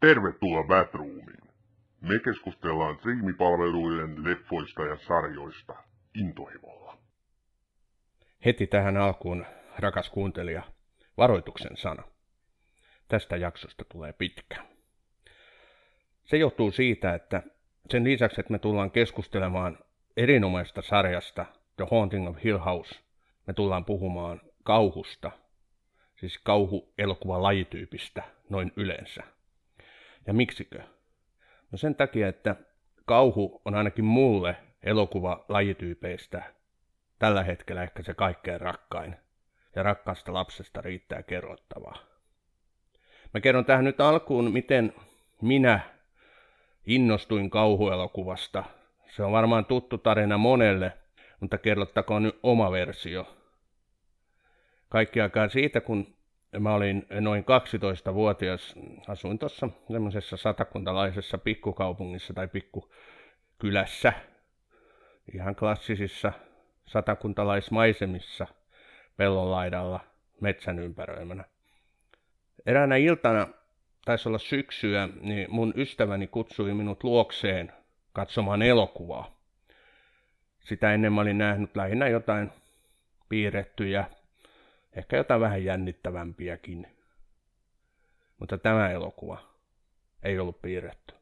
Tervetuloa Batroomiin. Me keskustellaan striimipalveluiden leffoista ja sarjoista intohimolla. Heti tähän alkuun, rakas kuuntelija, varoituksen sana. Tästä jaksosta tulee pitkä. Se johtuu siitä, että sen lisäksi, että me tullaan keskustelemaan erinomaista sarjasta The Haunting of Hill House, me tullaan puhumaan kauhusta, siis kauhuelokuva lajityypistä noin yleensä. Ja miksikö? No sen takia, että kauhu on ainakin mulle elokuva lajityypeistä tällä hetkellä ehkä se kaikkein rakkain. Ja rakkaasta lapsesta riittää kerrottavaa. Mä kerron tähän nyt alkuun, miten minä innostuin kauhuelokuvasta. Se on varmaan tuttu tarina monelle, mutta kerrottakoon nyt oma versio. Kaikki aikaa siitä, kun mä olin noin 12-vuotias, asuin tuossa semmoisessa satakuntalaisessa pikkukaupungissa tai pikkukylässä, ihan klassisissa satakuntalaismaisemissa pellonlaidalla metsän ympäröimänä. Eräänä iltana, taisi olla syksyä, niin mun ystäväni kutsui minut luokseen katsomaan elokuvaa. Sitä ennen mä olin nähnyt lähinnä jotain piirrettyjä Ehkä jotain vähän jännittävämpiäkin. Mutta tämä elokuva ei ollut piirretty.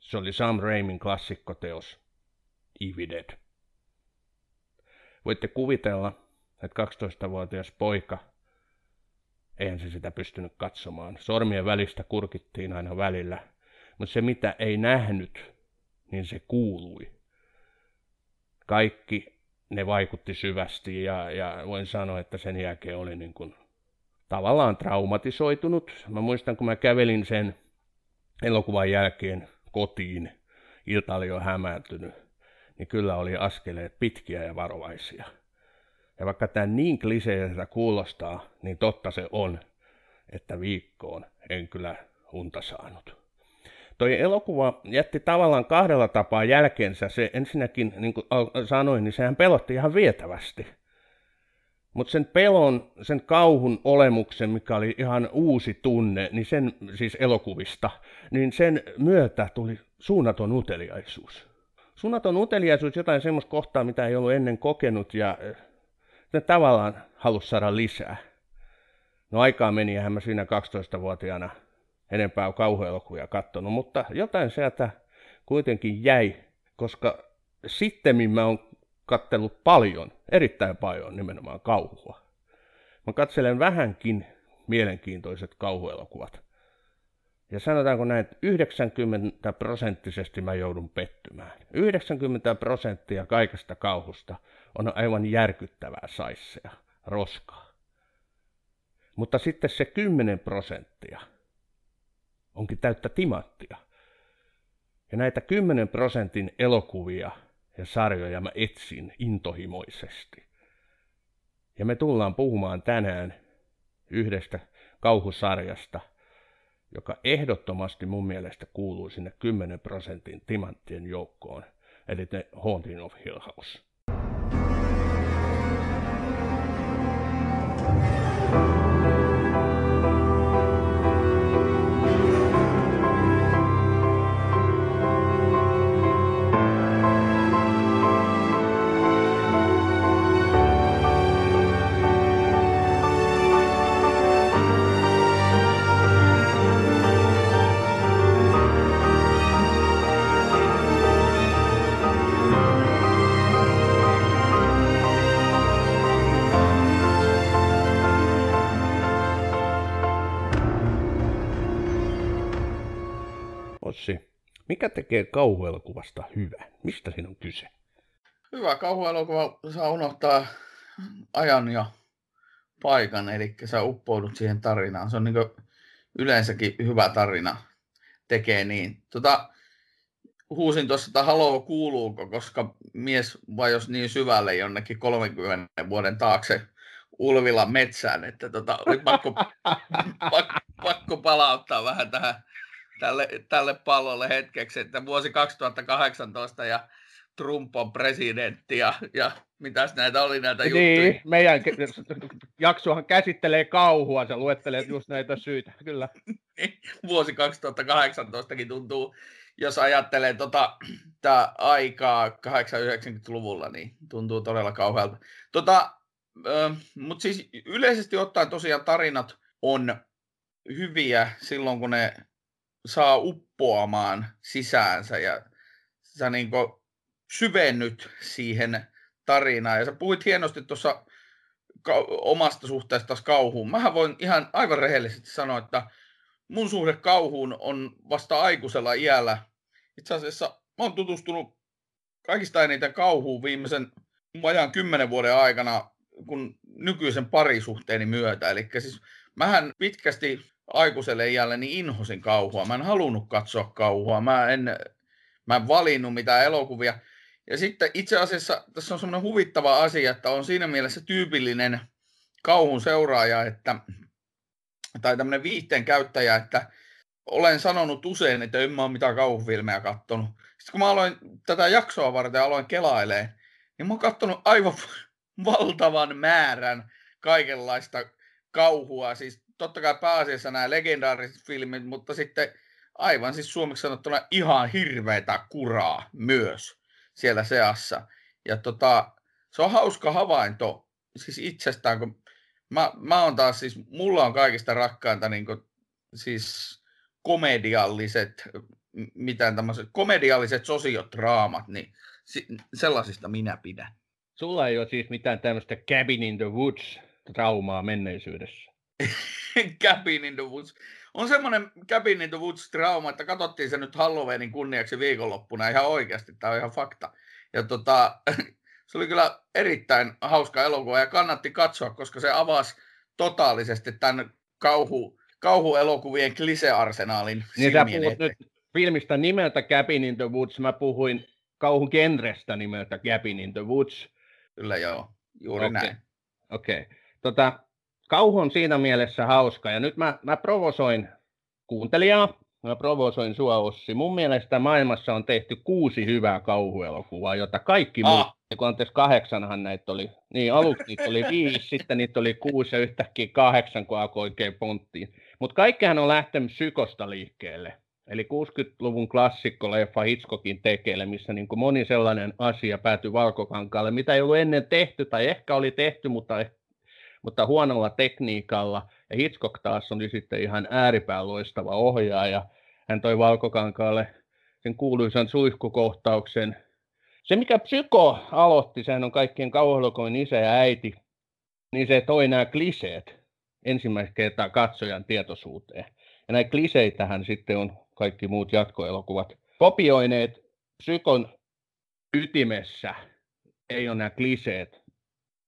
Se oli Sam Raimin klassikkoteos Evil Dead. Voitte kuvitella, että 12-vuotias poika, eihän se sitä pystynyt katsomaan. Sormien välistä kurkittiin aina välillä, mutta se mitä ei nähnyt, niin se kuului. Kaikki ne vaikutti syvästi ja, ja voin sanoa, että sen jälkeen oli niin kuin tavallaan traumatisoitunut. Mä muistan, kun mä kävelin sen elokuvan jälkeen kotiin, ilta oli jo hämääntynyt, niin kyllä oli askeleet pitkiä ja varovaisia. Ja vaikka tämä niin kliseeltä kuulostaa, niin totta se on, että viikkoon en kyllä unta saanut toi elokuva jätti tavallaan kahdella tapaa jälkeensä. Se ensinnäkin, niin kuin sanoin, niin sehän pelotti ihan vietävästi. Mutta sen pelon, sen kauhun olemuksen, mikä oli ihan uusi tunne, niin sen siis elokuvista, niin sen myötä tuli suunnaton uteliaisuus. Suunnaton uteliaisuus jotain semmoista kohtaa, mitä ei ollut ennen kokenut ja ne tavallaan halusi saada lisää. No aikaa meni mä siinä 12-vuotiaana enempää kauhuelokuvia katsonut, mutta jotain sieltä kuitenkin jäi, koska sitten mä oon kattellut paljon, erittäin paljon nimenomaan kauhua. Mä katselen vähänkin mielenkiintoiset kauhuelokuvat. Ja sanotaanko näin, että 90 prosenttisesti mä joudun pettymään. 90 prosenttia kaikesta kauhusta on aivan järkyttävää saissea, roskaa. Mutta sitten se 10 prosenttia – onkin täyttä timanttia. Ja näitä 10 prosentin elokuvia ja sarjoja mä etsin intohimoisesti. Ja me tullaan puhumaan tänään yhdestä kauhusarjasta, joka ehdottomasti mun mielestä kuuluu sinne 10 prosentin timanttien joukkoon, eli The Haunting of Hill House. Mikä tekee kauhuelokuvasta hyvän? Mistä siinä on kyse? Hyvä kauhuelokuva saa unohtaa ajan ja paikan, eli sä uppoudut siihen tarinaan. Se on niin yleensäkin hyvä tarina tekee niin. Tota, huusin tuossa, että haloo kuuluuko, koska mies vajosi niin syvälle jonnekin 30 vuoden taakse Ulvilan metsään, että tota, oli pakko, pakko, pakko palauttaa vähän tähän tälle, tälle pallolle hetkeksi, että vuosi 2018 ja Trump on presidentti ja, ja mitäs näitä oli näitä juttuja. Niin, meidän jaksohan käsittelee kauhua, se luettelee just näitä syitä, kyllä. Vuosi 2018kin tuntuu, jos ajattelee tota, tää aikaa 80-90-luvulla, niin tuntuu todella kauhealta. Tota, Mutta siis yleisesti ottaen tosiaan tarinat on hyviä silloin, kun ne saa uppoamaan sisäänsä ja sä niin syvennyt siihen tarinaan. Ja sä puhuit hienosti tuossa omasta suhteesta kauhuun. Mähän voin ihan aivan rehellisesti sanoa, että mun suhde kauhuun on vasta aikuisella iällä. Itse asiassa mä oon tutustunut kaikista eniten kauhuun viimeisen vajaan kymmenen vuoden aikana kun nykyisen parisuhteeni myötä. Eli siis mähän pitkästi aikuiselle iälle niin inhosin kauhua. Mä en halunnut katsoa kauhua. Mä en, mä en valinnut mitään elokuvia. Ja sitten itse asiassa tässä on semmoinen huvittava asia, että on siinä mielessä tyypillinen kauhun seuraaja, että, tai tämmöinen viihteen käyttäjä, että olen sanonut usein, että en mä ole mitään kauhufilmejä kattonut. Sitten kun mä aloin tätä jaksoa varten aloin kelailemaan, niin mä oon kattonut aivan valtavan määrän kaikenlaista kauhua. Siis totta kai pääasiassa nämä legendaariset filmit, mutta sitten aivan siis suomeksi sanottuna ihan hirveätä kuraa myös siellä seassa. Ja tota, se on hauska havainto siis itsestään, kun mä, mä oon taas siis, mulla on kaikista rakkainta niin kuin, siis komedialliset, mitään tämmöiset, komedialliset sosiotraamat, niin sellaisista minä pidän. Sulla ei ole siis mitään tämmöistä Cabin in the Woods traumaa menneisyydessä. Cabin in the Woods. On semmoinen Cabin in the Woods trauma, että katsottiin se nyt Halloweenin kunniaksi viikonloppuna ihan oikeasti. Tämä on ihan fakta. Ja tota, se oli kyllä erittäin hauska elokuva ja kannatti katsoa, koska se avasi totaalisesti tämän kauhu, kauhuelokuvien klisearsenaalin Niin sä puhut nyt filmistä nimeltä Cabin in the Woods, mä puhuin kauhun genrestä nimeltä Cabin in the Woods. Kyllä joo, juuri okay. näin. Okei. Okay. Tota, kauhu on siinä mielessä hauska, ja nyt mä, mä provosoin kuuntelijaa, mä provosoin sua Ossi. Mun mielestä maailmassa on tehty kuusi hyvää kauhuelokuvaa, jota kaikki ah. muut, kun anteeksi kahdeksanhan näitä oli, niin aluksi niitä oli viisi, sitten niitä oli kuusi ja yhtäkkiä kahdeksan, kun alkoi oikein ponttiin. Mutta kaikkihan on lähtenyt psykosta liikkeelle. Eli 60-luvun klassikko-leffa Hitchcockin tekeille, missä niin kuin moni sellainen asia päätyi valkokankaalle, mitä ei ollut ennen tehty, tai ehkä oli tehty, mutta, mutta huonolla tekniikalla. Ja Hitchcock taas oli sitten ihan ääripään loistava ohjaaja. Hän toi valkokankaalle sen kuuluisan suihkukohtauksen. Se, mikä Psyko aloitti, sehän on kaikkien kauhulokoin isä ja äiti, niin se toi nämä kliseet ensimmäistä kertaa katsojan tietoisuuteen. Ja näitä kliseitähän sitten on kaikki muut jatkoelokuvat kopioineet psykon ytimessä. Ei ole nämä kliseet,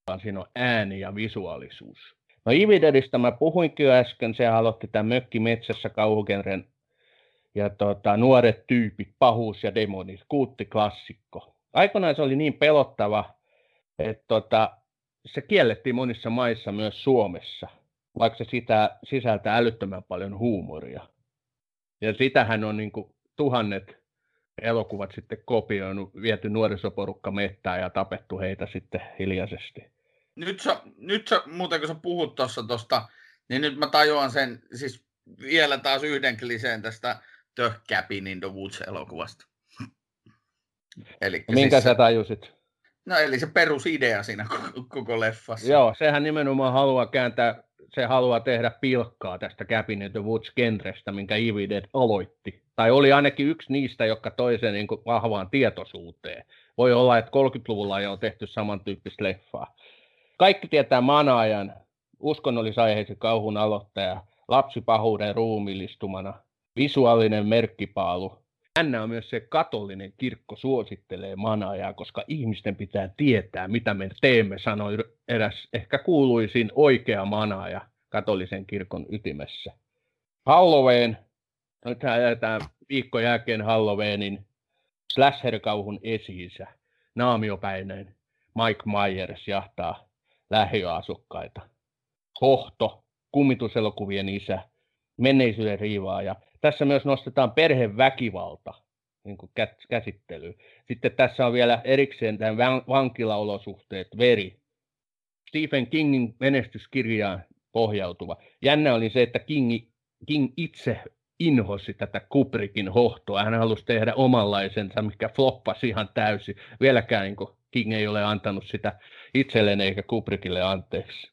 vaan siinä on ääni ja visuaalisuus. No Ividedistä mä puhuinkin jo äsken, se aloitti tämän Mökki metsässä kauhugenren ja tota, nuoret tyypit, pahuus ja demonit, klassikko. Aikoinaan se oli niin pelottava, että tota, se kiellettiin monissa maissa myös Suomessa, vaikka se sitä sisältää älyttömän paljon huumoria. Ja sitähän on niin kuin tuhannet elokuvat sitten kopioinut, viety nuorisoporukka mettää ja tapettu heitä sitten hiljaisesti. Nyt sä, nyt sä muuten kun sä puhut tuossa tosta, niin nyt mä tajuan sen, siis vielä taas yhden kliseen tästä The Cabin in the Woods-elokuvasta. Eli Minkä siis sä tajusit? No eli se perusidea siinä koko leffassa. Joo, sehän nimenomaan haluaa kääntää se haluaa tehdä pilkkaa tästä Cabin in the Woods-genrestä, minkä Evil Dead aloitti. Tai oli ainakin yksi niistä, jotka toi sen niin vahvaan tietoisuuteen. Voi olla, että 30-luvulla jo on tehty samantyyppistä leffaa. Kaikki tietää manaajan, uskonnollisaiheisen kauhun aloittaja, lapsipahuuden ruumiillistumana, visuaalinen merkkipaalu. Hän on myös se katolinen kirkko suosittelee manaajaa, koska ihmisten pitää tietää, mitä me teemme, sanoi eräs ehkä kuuluisin oikea manaaja katolisen kirkon ytimessä. Halloween, nyt jätetään viikko jälkeen Halloweenin slasher-kauhun esiisä, naamiopäinen Mike Myers jahtaa lähiöasukkaita. Hohto, kummituselokuvien isä, menneisyyden riivaaja. Tässä myös nostetaan perheväkivalta niin kuin käsittelyyn. Sitten tässä on vielä erikseen tämän vankilaolosuhteet, veri. Stephen Kingin menestyskirjaan pohjautuva. Jännä oli se, että King, King itse inhosi tätä Kubrickin hohtoa. Hän halusi tehdä omanlaisensa, mikä floppasi ihan täysin. Vieläkään niin King ei ole antanut sitä itselleen eikä Kubrickille anteeksi.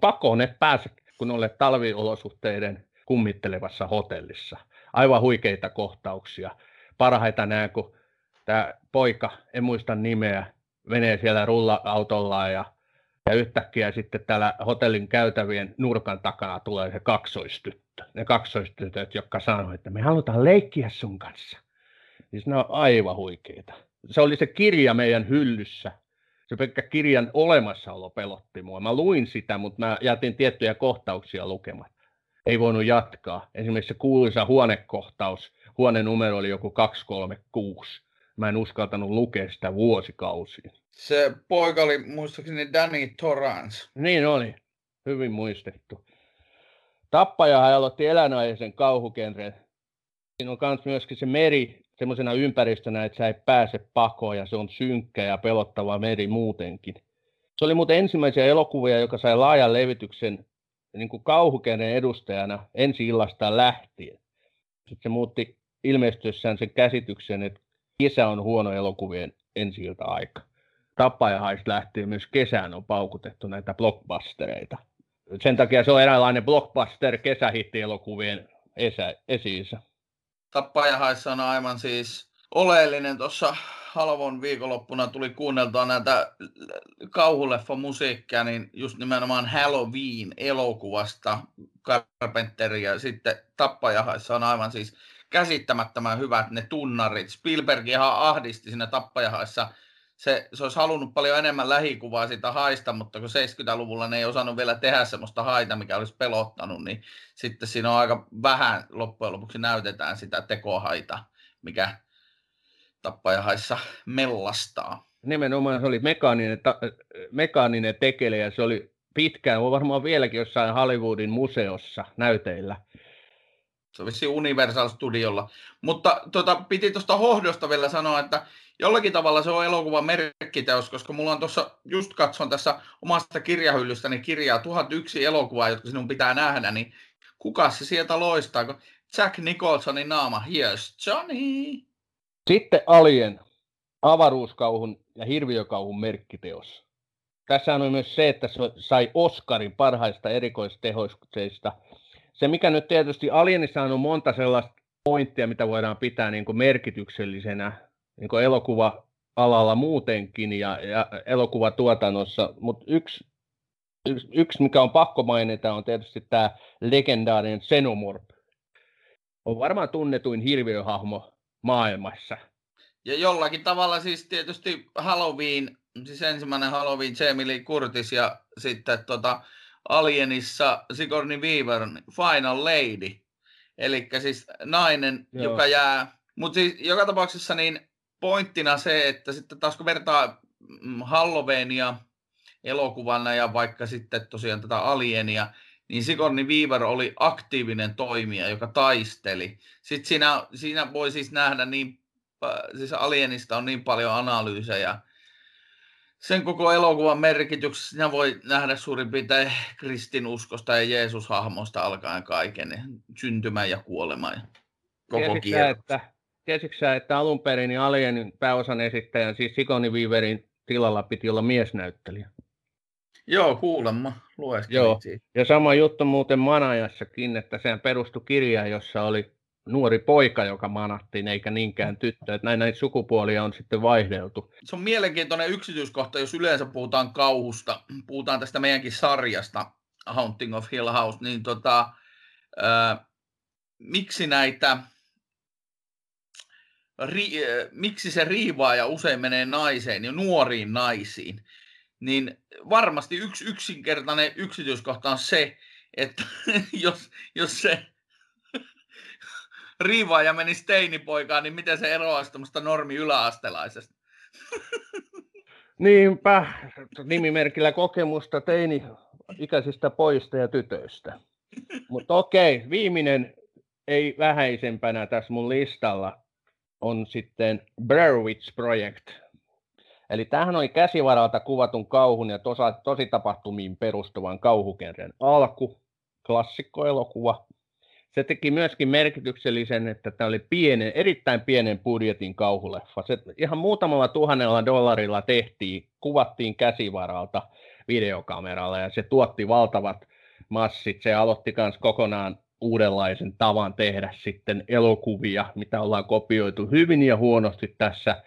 Pakko ne pääse, kun olet talviolosuhteiden kummittelevassa hotellissa. Aivan huikeita kohtauksia. Parhaita näen, kun tämä poika, en muista nimeä, menee siellä rulla-autollaan ja, ja yhtäkkiä sitten täällä hotellin käytävien nurkan takana tulee se kaksoistyttö. Ne kaksoistytöt, jotka sanoo, että me halutaan leikkiä sun kanssa. Siis ne on aivan huikeita. Se oli se kirja meidän hyllyssä. Se pelkkä kirjan olemassaolo pelotti mua. Mä luin sitä, mutta mä jätin tiettyjä kohtauksia lukemaan ei voinut jatkaa. Esimerkiksi se kuuluisa huonekohtaus, huonenumero oli joku 236. Mä en uskaltanut lukea sitä vuosikausiin. Se poika oli muistaakseni Danny Torrance. Niin oli, hyvin muistettu. Tappaja aloitti eläinaisen kauhukenren. Siinä on myös myöskin se meri semmoisena ympäristönä, että sä ei pääse pakoon ja se on synkkä ja pelottava meri muutenkin. Se oli muuten ensimmäisiä elokuvia, joka sai laajan levityksen niin kuin kauhukenen edustajana ensi illastaan lähtien. Sitten se muutti ilmestyessään sen käsityksen, että kesä on huono elokuvien ensi aika. Tappajahais lähtien myös kesään on paukutettu näitä blockbustereita. Sen takia se on eräänlainen blockbuster kesähitti-elokuvien esiisä. Tappajahaissa on aivan siis oleellinen tuossa Halvon viikonloppuna tuli kuunneltua näitä kauhuleffa-musiikkia, niin just nimenomaan Halloween-elokuvasta Carpenter ja sitten Tappajahaissa on aivan siis käsittämättömän hyvät ne tunnarit. Spielberg ihan ahdisti siinä Tappajahaissa. Se, se olisi halunnut paljon enemmän lähikuvaa siitä haista, mutta kun 70-luvulla ne ei osannut vielä tehdä semmoista haita, mikä olisi pelottanut, niin sitten siinä on aika vähän loppujen lopuksi näytetään sitä tekohaita, mikä tappajahaissa mellastaa. Nimenomaan se oli mekaaninen, ta, mekaaninen tekele ja se oli pitkään, on varmaan vieläkin jossain Hollywoodin museossa näyteillä. Se on Universal Studiolla. Mutta tota, piti tuosta hohdosta vielä sanoa, että jollakin tavalla se on elokuvan merkkiteos, koska mulla on tuossa, just katson tässä omasta kirjahyllystäni kirjaa 1001 elokuvaa, jotka sinun pitää nähdä, niin kuka se sieltä loistaa, kun Jack Nicholsonin naama, here's Johnny. Sitten Alien, avaruuskauhun ja hirviökauhun merkkiteos. Tässä on myös se, että se sai Oscarin parhaista erikoistehosteista. Se, mikä nyt tietysti Alienissa on monta sellaista pointtia, mitä voidaan pitää niin kuin merkityksellisenä niin kuin elokuva-alalla muutenkin ja, ja elokuvatuotannossa, mutta yksi, yksi, yksi, mikä on pakko mainita, on tietysti tämä legendaarinen Xenomorph. On varmaan tunnetuin hirviöhahmo maailmassa. Ja jollakin tavalla siis tietysti Halloween, siis ensimmäinen Halloween Jamie Lee Curtis ja sitten tota Alienissa Sigourney Weaver, Final Lady. Eli siis nainen, Joo. joka jää, mutta siis joka tapauksessa niin pointtina se, että sitten taas kun vertaa mm, Halloweenia elokuvana ja vaikka sitten tosiaan tätä Alienia, niin Sigourney Weaver oli aktiivinen toimija, joka taisteli. Sitten siinä, siinä voi siis nähdä niin, siis Alienista on niin paljon analyysejä. Sen koko elokuvan merkityksessä siinä voi nähdä suurin piirtein kristinuskosta ja Jeesus-hahmosta alkaen kaiken, syntymän ja kuoleman ja koko kierros. Että, tiesitkö sä, että alun perin niin Alienin pääosan esittäjän, siis Sigourney Weaverin tilalla piti olla miesnäyttelijä? Joo, kuulemma. Joo. Siitä. Ja sama juttu muuten Manajassakin, että sehän perustui kirjaan, jossa oli nuori poika, joka manattiin, eikä niinkään tyttö. Että näin näitä sukupuolia on sitten vaihdeltu. Se on mielenkiintoinen yksityiskohta, jos yleensä puhutaan kauhusta. Puhutaan tästä meidänkin sarjasta, Haunting of Hill House, niin tota, ää, miksi näitä ri, miksi se riivaaja usein menee naiseen ja nuoriin naisiin, niin varmasti yksi yksinkertainen yksityiskohta on se, että jos, jos se riivaaja menisi teinipoikaan, niin miten se eroaisi tuommoista normi yläastelaisesta? Niinpä, nimimerkillä kokemusta teini-ikäisistä poista ja tytöistä. Mutta okei, viimeinen ei vähäisempänä tässä mun listalla on sitten Blair Witch Project. Eli tämähän oli käsivaralta kuvatun kauhun ja tosa, tositapahtumiin perustuvan kauhukenren alku, klassikkoelokuva. Se teki myöskin merkityksellisen, että tämä oli pienen, erittäin pienen budjetin kauhuleffa. Se ihan muutamalla tuhannella dollarilla tehtiin, kuvattiin käsivaralta videokameralla ja se tuotti valtavat massit. Se aloitti myös kokonaan uudenlaisen tavan tehdä sitten elokuvia, mitä ollaan kopioitu hyvin ja huonosti tässä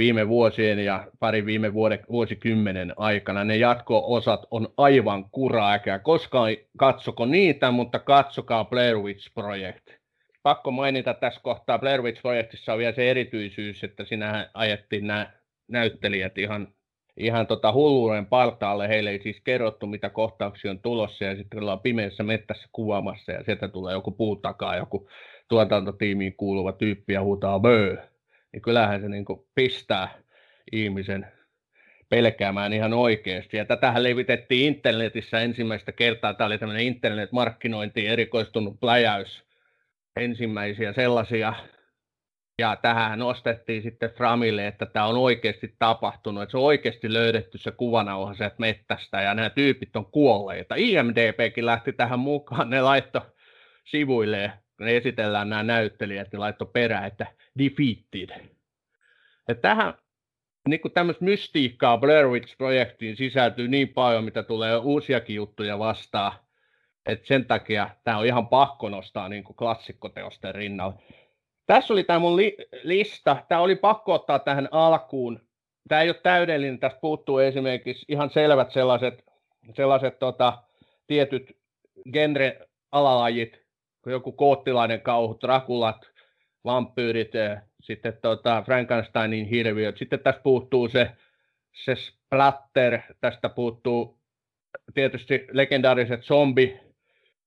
viime vuosien ja pari viime vuode, vuosikymmenen aikana. Ne jatko-osat on aivan kuraa, eikä koskaan katsoko niitä, mutta katsokaa Blair Witch Project. Pakko mainita tässä kohtaa, Blair Witch Projectissa on vielä se erityisyys, että sinä ajettiin nämä näyttelijät ihan ihan tota hulluuden partaalle. Heille ei siis kerrottu, mitä kohtauksia on tulossa, ja sitten ollaan pimeässä mettässä kuvaamassa, ja sieltä tulee joku puu takaa, joku tuotantotiimiin kuuluva tyyppi ja huutaa böö. Niin kyllähän se niin pistää ihmisen pelkäämään ihan oikeasti. Ja tätähän levitettiin internetissä ensimmäistä kertaa. Tämä oli tämmöinen internetmarkkinointiin erikoistunut pläjäys. Ensimmäisiä sellaisia ja tähän nostettiin sitten Framille, että tämä on oikeasti tapahtunut, että se on oikeasti löydetty se kuvanauha sieltä mettästä ja nämä tyypit on kuolleita. IMDPkin lähti tähän mukaan, ne laitto sivuille, ne esitellään nämä näyttelijät, ne laitto perään, että defeated. Ja tähän niin kuin tämmöistä mystiikkaa Blair Witch-projektiin sisältyy niin paljon, mitä tulee uusiakin juttuja vastaan, että sen takia tämä on ihan pakko nostaa niin kuin klassikkoteosten rinnalle. Tässä oli tämä mun li- lista. Tämä oli pakko ottaa tähän alkuun. Tämä ei ole täydellinen. Tästä puuttuu esimerkiksi ihan selvät sellaiset, sellaiset tota, tietyt genre-alalajit, joku koottilainen kauhu, Drakulat, vampyyrit, eh, sitten tota Frankensteinin hirviöt. Sitten tässä puuttuu se, se splatter, tästä puuttuu tietysti legendaariset zombi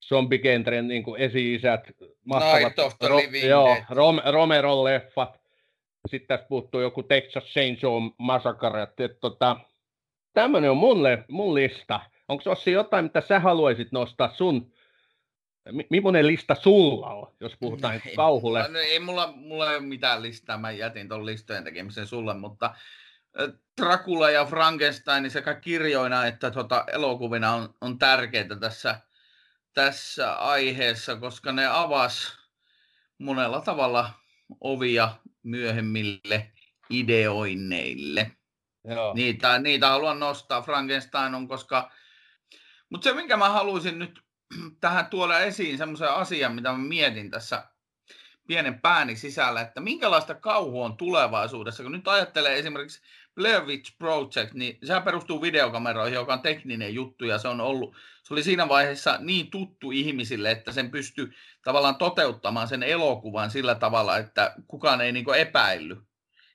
zombikentren niin esi-isät, mahtavat Ro- joo, Rom- Romeron leffat. Sitten tässä puuttuu joku Texas Chainsaw Massacre. Tota, tämmöinen on mun, le- mun lista. Onko Ossi jotain, mitä sä haluaisit nostaa sun Millainen lista sulla on, jos puhutaan no, kauhulle? No, ei mulla, mulla ei ole mitään listaa, mä jätin tuon listojen tekemisen sulle, mutta Dracula ja Frankenstein sekä kirjoina että tota, elokuvina on, on tärkeitä tässä tässä aiheessa, koska ne avas monella tavalla ovia myöhemmille ideoinneille. Joo. Niitä, niitä haluan nostaa. Frankenstein on, koska... Mutta se, minkä mä haluaisin nyt tähän tuoda esiin, semmoisen asian, mitä mä mietin tässä pienen pääni sisällä, että minkälaista kauhu on tulevaisuudessa. Kun nyt ajattelee esimerkiksi Blair Witch Project, niin sehän perustuu videokameroihin, joka on tekninen juttu ja se on ollut, se oli siinä vaiheessa niin tuttu ihmisille, että sen pystyi tavallaan toteuttamaan sen elokuvan sillä tavalla, että kukaan ei niin epäilly,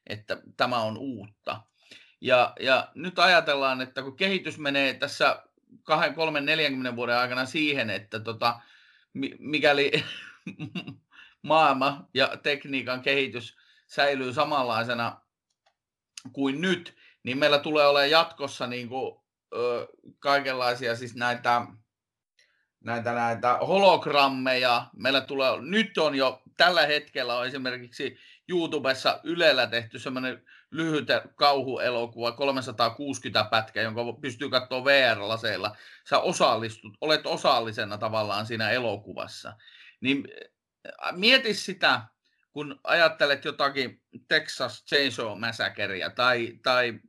että tämä on uutta. Ja, ja nyt ajatellaan, että kun kehitys menee tässä 2, 3, 40 vuoden aikana siihen, että tota, mikäli maailma ja tekniikan kehitys säilyy samanlaisena kuin nyt, niin meillä tulee olemaan jatkossa niin kuin, ö, kaikenlaisia siis näitä, näitä, näitä hologrammeja. Meillä tulee, nyt on jo tällä hetkellä on esimerkiksi YouTubessa Ylellä tehty semmoinen lyhyt kauhuelokuva, 360 pätkä, jonka pystyy katsoa VR-laseilla. Sä osallistut, olet osallisena tavallaan siinä elokuvassa. Niin mieti sitä, kun ajattelet jotakin Texas Chainsaw Massacrea tai, tai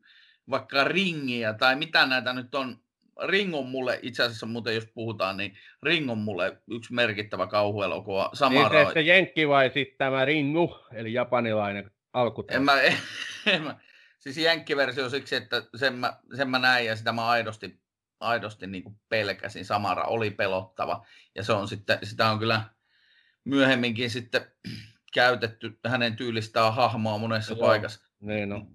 vaikka Ringiä tai mitä näitä nyt on, Ring on mulle, itse asiassa muuten jos puhutaan, niin Ring on mulle yksi merkittävä kauhuelokuva. Samara... Niin se Jenkki vai sitten tämä Ringu, eli japanilainen alkuteos? En mä, en mä, siis Jenkki-versio siksi, että sen mä, sen mä näin ja sitä mä aidosti, aidosti niin kuin pelkäsin. Samara oli pelottava ja se on sitten, sitä on kyllä myöhemminkin sitten käytetty hänen tyylistään hahmoa monessa joo, paikassa. Niin no.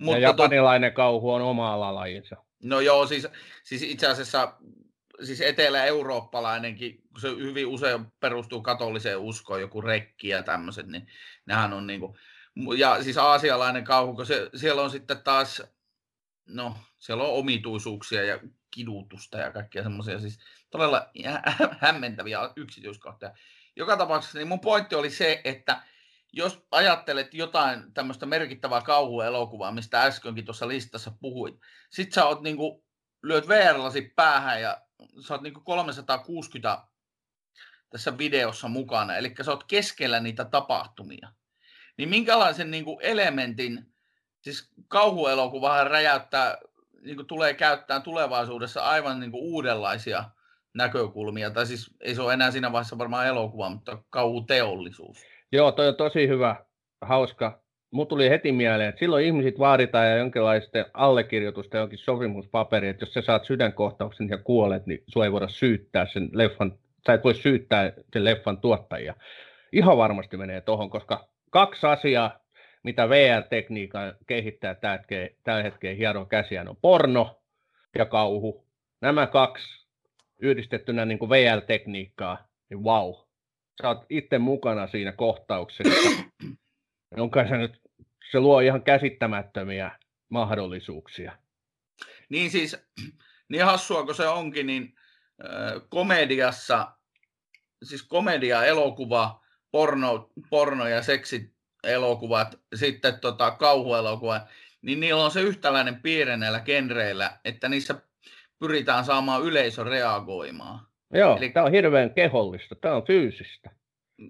Mutta ja japanilainen to... kauhu on oma lajinsa. No joo, siis, siis itse asiassa siis etelä-eurooppalainenkin, kun se hyvin usein perustuu katoliseen uskoon, joku rekki ja tämmöiset, niin nehän on niin kuin, ja siis aasialainen kauhu, kun se, siellä on sitten taas, no siellä on omituisuuksia ja kidutusta ja kaikkea semmoisia, siis todella hämmentäviä yksityiskohtia joka tapauksessa niin mun pointti oli se, että jos ajattelet jotain tämmöistä merkittävää kauhuelokuvaa, mistä äskenkin tuossa listassa puhuit, sit sä oot niinku, lyöt VR-lasi päähän ja sä oot niinku 360 tässä videossa mukana, eli sä oot keskellä niitä tapahtumia. Niin minkälaisen niinku elementin, siis kauhuelokuvahan räjäyttää, niinku tulee käyttää tulevaisuudessa aivan niinku uudenlaisia näkökulmia, tai siis ei se ole enää siinä vaiheessa varmaan elokuva, mutta kauhuteollisuus. Joo, toi on tosi hyvä, hauska. Mulla tuli heti mieleen, että silloin ihmiset vaaditaan ja jonkinlaisten allekirjoitusta jonkin sopimuspaperi, että jos sä saat sydänkohtauksen ja kuolet, niin sua ei voida syyttää sen leffan, sä et voi syyttää sen leffan tuottajia. Ihan varmasti menee tuohon, koska kaksi asiaa, mitä VR-tekniikan kehittää tällä hetkellä hieron käsiään, on porno ja kauhu. Nämä kaksi yhdistettynä niin kuin VR-tekniikkaa, niin wow, sä oot itse mukana siinä kohtauksessa, jonka se nyt, se luo ihan käsittämättömiä mahdollisuuksia. Niin siis, niin hassua kuin se onkin, niin komediassa, siis komedia, elokuva, porno, porno ja seksielokuvat, sitten tota, kauhuelokuvat, niin niillä on se yhtäläinen piirre näillä genreillä, että niissä pyritään saamaan yleisö reagoimaan. Joo, Eli... tämä on hirveän kehollista, tämä on fyysistä.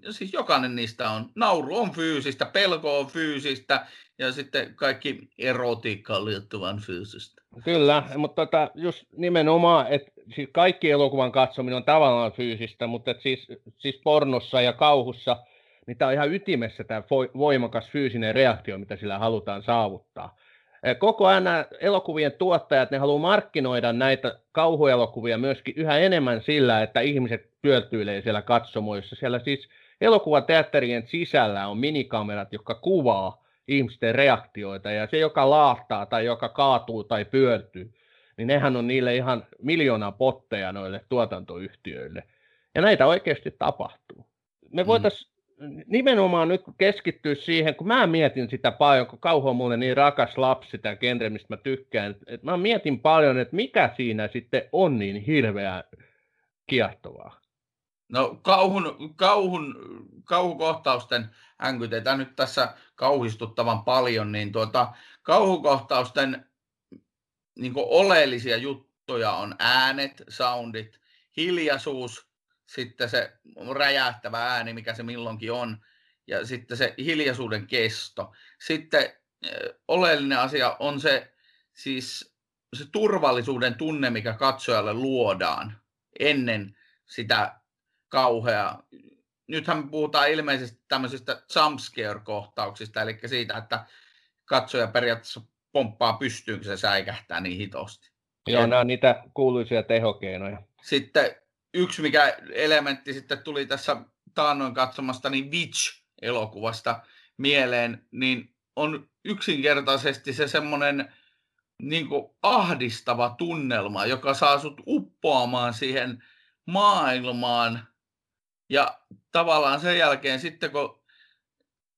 Siis jokainen niistä on. Nauru on fyysistä, pelko on fyysistä ja sitten kaikki erotiikkaan liittyvän fyysistä. Kyllä, mutta tota, just nimenomaan, että siis kaikki elokuvan katsominen on tavallaan fyysistä, mutta et siis, siis pornossa ja kauhussa, niin tämä on ihan ytimessä tämä voimakas fyysinen reaktio, mitä sillä halutaan saavuttaa. Koko ajan nämä elokuvien tuottajat, ne haluaa markkinoida näitä kauhuelokuvia myöskin yhä enemmän sillä, että ihmiset pyötyilee siellä katsomoissa. Siellä siis elokuvateatterien sisällä on minikamerat, jotka kuvaa ihmisten reaktioita, ja se, joka laahtaa tai joka kaatuu tai pyörtyy, niin nehän on niille ihan miljoona potteja noille tuotantoyhtiöille. Ja näitä oikeasti tapahtuu. Me voitaisiin nimenomaan nyt keskittyä siihen, kun mä mietin sitä paljon, kun kauhu on mulle niin rakas lapsi, sitä genre, mistä mä tykkään, että mä mietin paljon, että mikä siinä sitten on niin hirveä kiehtovaa. No kauhun, kauhun, kauhukohtausten änkytetään nyt tässä kauhistuttavan paljon, niin tuota, kauhukohtausten niin oleellisia juttuja on äänet, soundit, hiljaisuus, sitten se räjähtävä ääni, mikä se milloinkin on, ja sitten se hiljaisuuden kesto. Sitten oleellinen asia on se, siis se turvallisuuden tunne, mikä katsojalle luodaan ennen sitä kauheaa. Nythän me puhutaan ilmeisesti tämmöisistä jumpscare-kohtauksista, eli siitä, että katsoja periaatteessa pomppaa pystyyn, kun se säikähtää niin hitosti. Joo, nämä on niitä kuuluisia tehokeinoja. Sitten yksi mikä elementti sitten tuli tässä taannoin katsomasta, niin Witch-elokuvasta mieleen, niin on yksinkertaisesti se semmoinen niin ahdistava tunnelma, joka saa sut uppoamaan siihen maailmaan. Ja tavallaan sen jälkeen sitten, kun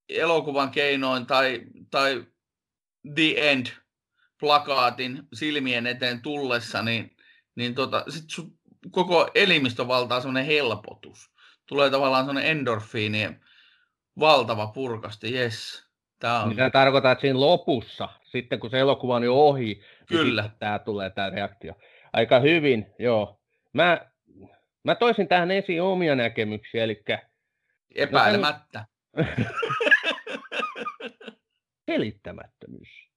elokuvan keinoin tai, tai The End plakaatin silmien eteen tullessa, niin, niin tota, sit sun koko elimistö valtaa semmoinen helpotus. Tulee tavallaan semmoinen endorfiinien valtava purkasti, yes. Tämä on... Mitä tarkoittaa, että siinä lopussa, sitten kun se elokuva on jo ohi, niin Kyllä. Niin tämä tulee tämä reaktio. Aika hyvin, joo. Mä, mä toisin tähän esiin omia näkemyksiä, eli... Epäilemättä. No, selittämättömyys.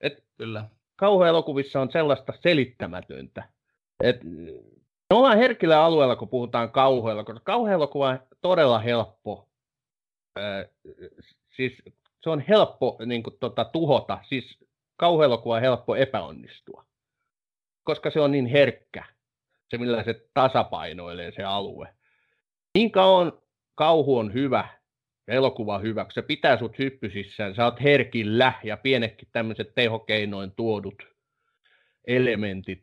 Et Kyllä. Kauhuelokuvissa on sellaista selittämätöntä. Et me ollaan herkillä alueella, kun puhutaan kauheella, koska kauhuelokuva on todella helppo. Äh, siis se on helppo niin kuin, tota, tuhota, siis kauhuelokuva on helppo epäonnistua, koska se on niin herkkä, se millä se tasapainoilee se alue. Niin kauan kauhu on hyvä, elokuva hyvä, kun se pitää sut hyppysissään, sä oot herkillä ja pienekin tämmöiset tehokeinoin tuodut elementit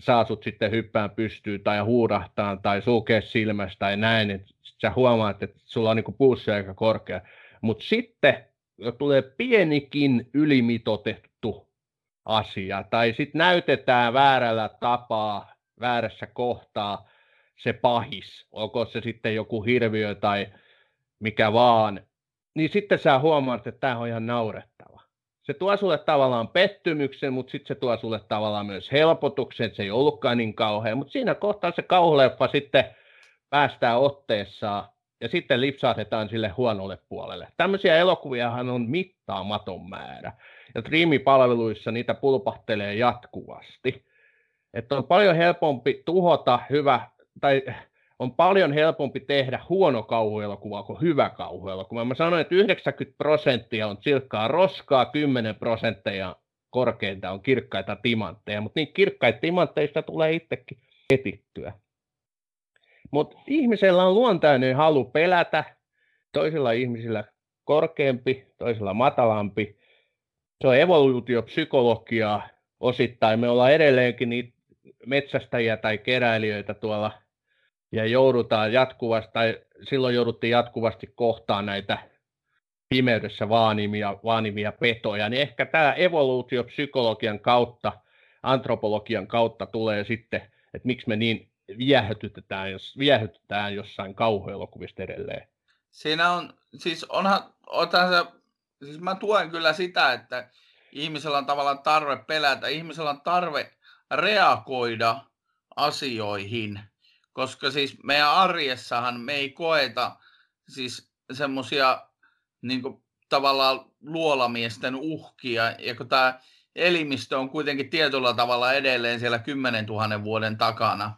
saa sut sitten hyppään pystyyn tai huurahtaa tai sulkea silmästä tai näin, että sä huomaat, että sulla on niin pulssi aika korkea. Mutta sitten tulee pienikin ylimitotettu asia, tai sitten näytetään väärällä tapaa, väärässä kohtaa se pahis, onko se sitten joku hirviö tai mikä vaan, niin sitten sä huomaat, että tämä on ihan naurettava. Se tuo sulle tavallaan pettymyksen, mutta sitten se tuo sulle tavallaan myös helpotuksen, että se ei ollutkaan niin kauhean. Mutta siinä kohtaa se kauhuleffa sitten päästää otteessaan ja sitten lipsahdetaan sille huonolle puolelle. Tämmöisiä elokuviahan on mittaamaton määrä. Ja striimipalveluissa niitä pulpahtelee jatkuvasti. Että on paljon helpompi tuhota hyvä, tai on paljon helpompi tehdä huono kauhuelokuva kuin hyvä kauhuelokuva. Mä sanoin, että 90 prosenttia on silkkaa roskaa, 10 prosenttia korkeinta on kirkkaita timantteja, mutta niin kirkkaita timantteista tulee itsekin etittyä. Mutta ihmisellä on luontainen halu pelätä, toisilla ihmisillä korkeampi, toisilla matalampi. Se on evoluutiopsykologiaa osittain. Me ollaan edelleenkin niitä metsästäjiä tai keräilijöitä tuolla ja joudutaan jatkuvasti, tai silloin jouduttiin jatkuvasti kohtaan näitä pimeydessä vaanimia, vaanimia petoja, niin ehkä tämä evoluutiopsykologian kautta, antropologian kautta tulee sitten, että miksi me niin viehätytetään, jos, viehätytetään jossain kauhuelokuvista edelleen. Siinä on, siis onhan, otan se, siis mä tuen kyllä sitä, että ihmisellä on tavallaan tarve pelätä, ihmisellä on tarve reagoida asioihin, koska siis meidän arjessahan me ei koeta siis semmoisia niin tavallaan luolamiesten uhkia, ja kun tämä elimistö on kuitenkin tietyllä tavalla edelleen siellä 10 000 vuoden takana,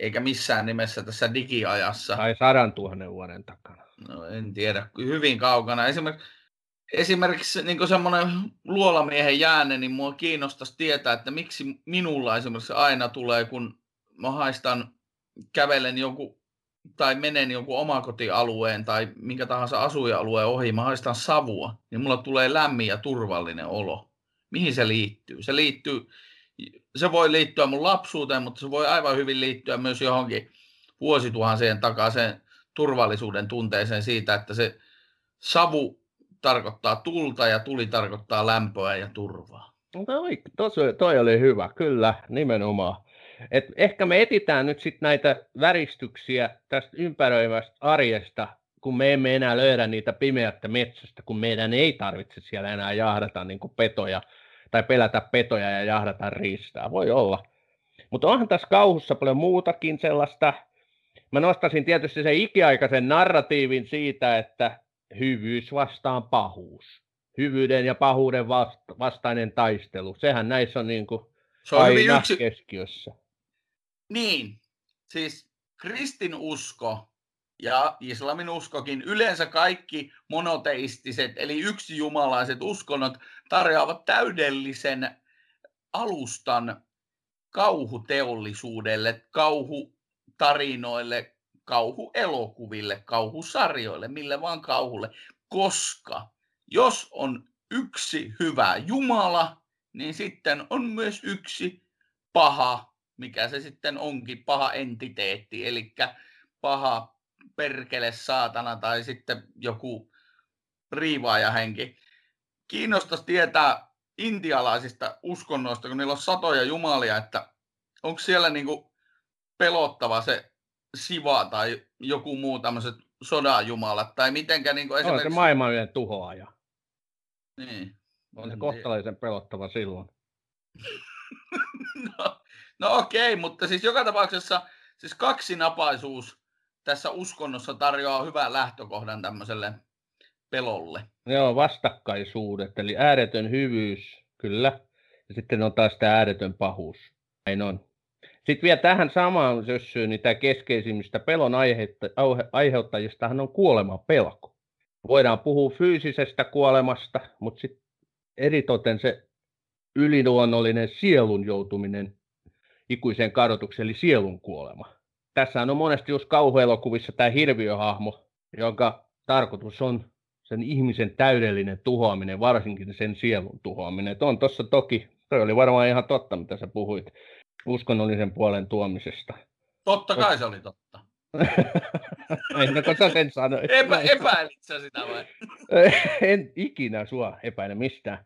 eikä missään nimessä tässä digiajassa. Tai sadan tuhannen vuoden takana. No en tiedä, hyvin kaukana. Esimerkiksi, esimerkiksi niin semmoinen luolamiehen jäänne, niin mua kiinnostaisi tietää, että miksi minulla esimerkiksi aina tulee, kun mä haistan, kävelen joku tai menen jonkun omakotialueen tai minkä tahansa asuinalueen ohi, mä haistan savua, niin mulla tulee lämmin ja turvallinen olo. Mihin se liittyy? Se liittyy se voi liittyä mun lapsuuteen, mutta se voi aivan hyvin liittyä myös johonkin vuosituhansien takaisin turvallisuuden tunteeseen siitä, että se savu tarkoittaa tulta ja tuli tarkoittaa lämpöä ja turvaa. No, toi, toi oli hyvä, kyllä, nimenomaan. Et ehkä me etitään nyt sitten näitä väristyksiä tästä ympäröivästä arjesta, kun me emme enää löydä niitä pimeättä metsästä, kun meidän ei tarvitse siellä enää jahdata niin petoja tai pelätä petoja ja jahdata riistää. Voi olla. Mutta onhan tässä kauhussa paljon muutakin sellaista. Mä nostasin tietysti sen ikiaikaisen narratiivin siitä, että hyvyys vastaan pahuus. Hyvyyden ja pahuuden vastainen taistelu. Sehän näissä on niin kuin Se on aina yksi... keskiössä. Niin. Siis kristinusko ja islamin uskokin, yleensä kaikki monoteistiset, eli yksijumalaiset uskonnot tarjoavat täydellisen alustan kauhuteollisuudelle, kauhutarinoille, kauhuelokuville, kauhusarjoille, mille vaan kauhulle, koska jos on yksi hyvä Jumala, niin sitten on myös yksi paha, mikä se sitten onkin, paha entiteetti, eli paha perkele saatana tai sitten joku riivaajahenki. Kiinnostaisi tietää intialaisista uskonnoista, kun niillä on satoja jumalia, että onko siellä niinku pelottava se Siva tai joku muu tämmöiset sodajumalat, tai mitenkä niinku esimerkiksi... On se maailman yhden tuhoaja. Niin. On se kohtalaisen pelottava silloin. no, no okei, okay, mutta siis joka tapauksessa siis kaksinapaisuus tässä uskonnossa tarjoaa hyvän lähtökohdan tämmöiselle pelolle. Joo, vastakkaisuudet, eli ääretön hyvyys, kyllä. Ja sitten on taas tämä ääretön pahuus. Näin on. Sitten vielä tähän samaan sössyyn, niin tämä keskeisimmistä pelon aiheuttajistahan on kuoleman pelko. Voidaan puhua fyysisestä kuolemasta, mutta sitten eritoten se yliluonnollinen sielun joutuminen ikuiseen kadotukseen, eli sielun kuolema tässä on monesti just kauhuelokuvissa tämä hirviöhahmo, jonka tarkoitus on sen ihmisen täydellinen tuhoaminen, varsinkin sen sielun tuhoaminen. Et on tuossa toki, toi oli varmaan ihan totta, mitä sä puhuit uskonnollisen puolen tuomisesta. Totta kai se oli totta. en, kun sä sen sano. Epä, epäilit sä sitä vai? en ikinä sua epäile mistään.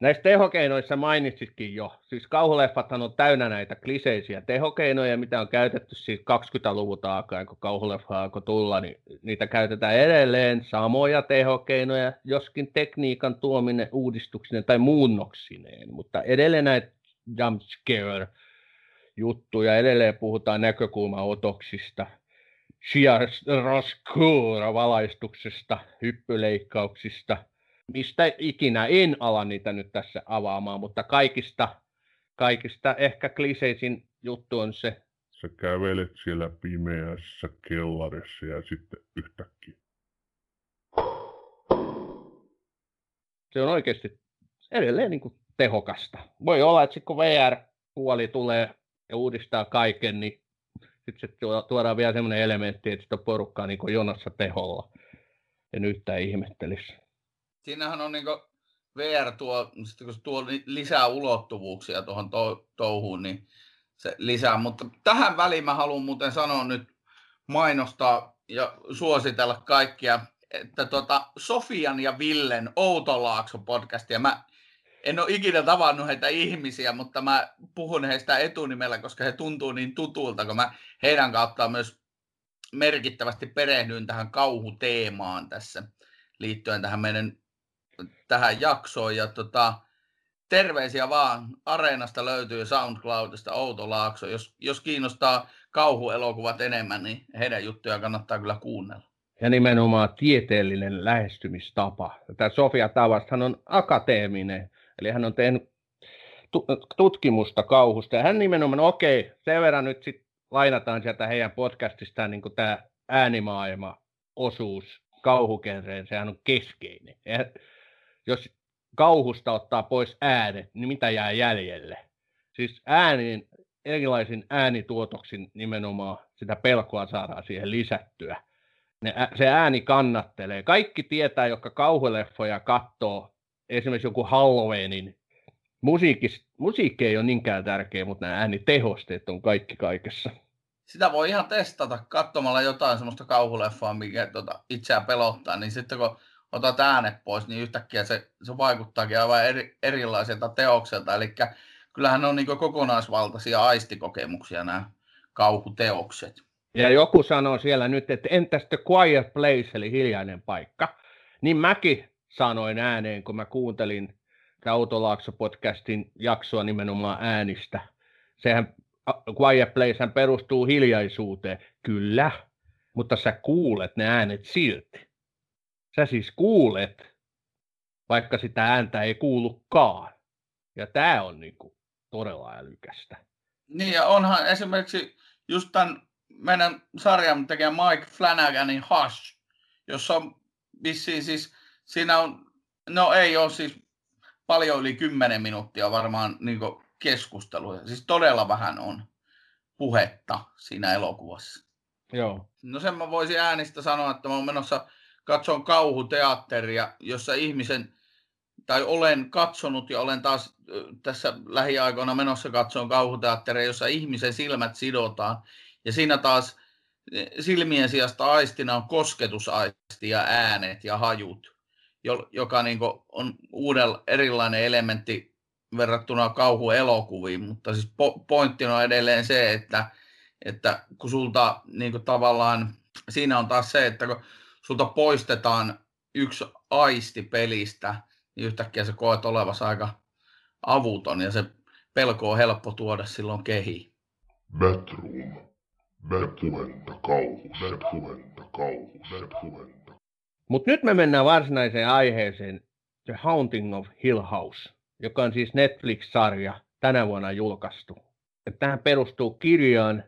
Näistä tehokeinoissa mainitsitkin jo. Siis kauhuleffathan on täynnä näitä kliseisiä tehokeinoja, mitä on käytetty siis 20-luvulta alkaen, kun kauhuleffa alkoi tulla, niin niitä käytetään edelleen samoja tehokeinoja, joskin tekniikan tuominen uudistuksineen tai muunnoksineen, mutta edelleen näitä jumpscare juttuja, edelleen puhutaan näkökulmaotoksista, chiaroscuro valaistuksesta, hyppyleikkauksista – mistä ikinä en ala niitä nyt tässä avaamaan, mutta kaikista, kaikista ehkä kliseisin juttu on se. Sä kävelet siellä pimeässä kellarissa ja sitten yhtäkkiä. Se on oikeasti edelleen niin kuin tehokasta. Voi olla, että kun VR-puoli tulee ja uudistaa kaiken, niin sitten se tuodaan vielä sellainen elementti, että sitä porukkaa niin jonossa teholla. En yhtään ihmettelisi siinähän on niinku VR tuo, sitten kun se tuo lisää ulottuvuuksia tuohon to, touhuun, niin se lisää. Mutta tähän väliin mä haluan muuten sanoa nyt mainostaa ja suositella kaikkia, että tota Sofian ja Villen Outolaakso podcastia. Mä en ole ikinä tavannut heitä ihmisiä, mutta mä puhun heistä etunimellä, koska he tuntuu niin tutulta, kun mä heidän kauttaan myös merkittävästi perehdyin tähän kauhuteemaan tässä liittyen tähän meidän tähän jaksoon. Ja tota, terveisiä vaan. Areenasta löytyy SoundCloudista Outo Laakso. Jos, jos kiinnostaa kauhuelokuvat enemmän, niin heidän juttuja kannattaa kyllä kuunnella. Ja nimenomaan tieteellinen lähestymistapa. Tämä Sofia Tavast, on akateeminen, eli hän on tehnyt tutkimusta kauhusta. Ja hän nimenomaan, no okei, sen verran nyt sitten lainataan sieltä heidän podcastistaan niin tämä äänimaailma osuus kauhukenreen, sehän on keskeinen. Jos kauhusta ottaa pois äänet, niin mitä jää jäljelle? Siis äänin, erilaisin äänituotoksin nimenomaan sitä pelkoa saadaan siihen lisättyä. Ne, se ääni kannattelee. Kaikki tietää, jotka kauhuleffoja katsoo, esimerkiksi joku Halloweenin, musiikki, musiikki ei ole niinkään tärkeä, mutta nämä äänitehosteet on kaikki kaikessa. Sitä voi ihan testata katsomalla jotain semmoista kauhuleffaa, mikä tuota, itseään pelottaa, niin sitten kun otat äänet pois, niin yhtäkkiä se, se vaikuttaakin aivan eri, erilaiselta teokselta. Eli kyllähän ne on niin kokonaisvaltaisia aistikokemuksia nämä kauhuteokset. Ja joku sanoo siellä nyt, että entäs The Quiet Place, eli hiljainen paikka. Niin mäkin sanoin ääneen, kun mä kuuntelin Autolaakso-podcastin jaksoa nimenomaan äänistä. Sehän Quiet Place perustuu hiljaisuuteen. Kyllä, mutta sä kuulet ne äänet silti. Sä siis kuulet, vaikka sitä ääntä ei kuulukaan. Ja tämä on niinku todella älykästä. Niin ja onhan esimerkiksi just tämän meidän sarjan tekijä Mike Flanaganin Hush, jossa on vissiin siis, siinä on, no ei ole siis paljon yli 10 minuuttia varmaan niin keskustelua. Siis todella vähän on puhetta siinä elokuvassa. Joo. No sen mä voisin äänistä sanoa, että mä oon menossa katson kauhuteatteria, jossa ihmisen, tai olen katsonut ja olen taas tässä lähiaikoina menossa katsoon kauhuteatteria, jossa ihmisen silmät sidotaan. Ja siinä taas e, silmien sijasta aistina on kosketusaisti ja äänet ja hajut, joka niin on uuden erilainen elementti verrattuna kauhuelokuviin. Mutta siis pointti on edelleen se, että, että kun sulta niin tavallaan, siinä on taas se, että kun sulta poistetaan yksi aisti pelistä, niin yhtäkkiä sä koet olevasi aika avuton ja se pelko on helppo tuoda silloin kehi. Batroom. Batrumenta kauhu. Batrumenta kauhu. Batrumenta. Mutta nyt me mennään varsinaiseen aiheeseen, The Haunting of Hill House, joka on siis Netflix-sarja tänä vuonna julkaistu. Tähän perustuu kirjaan,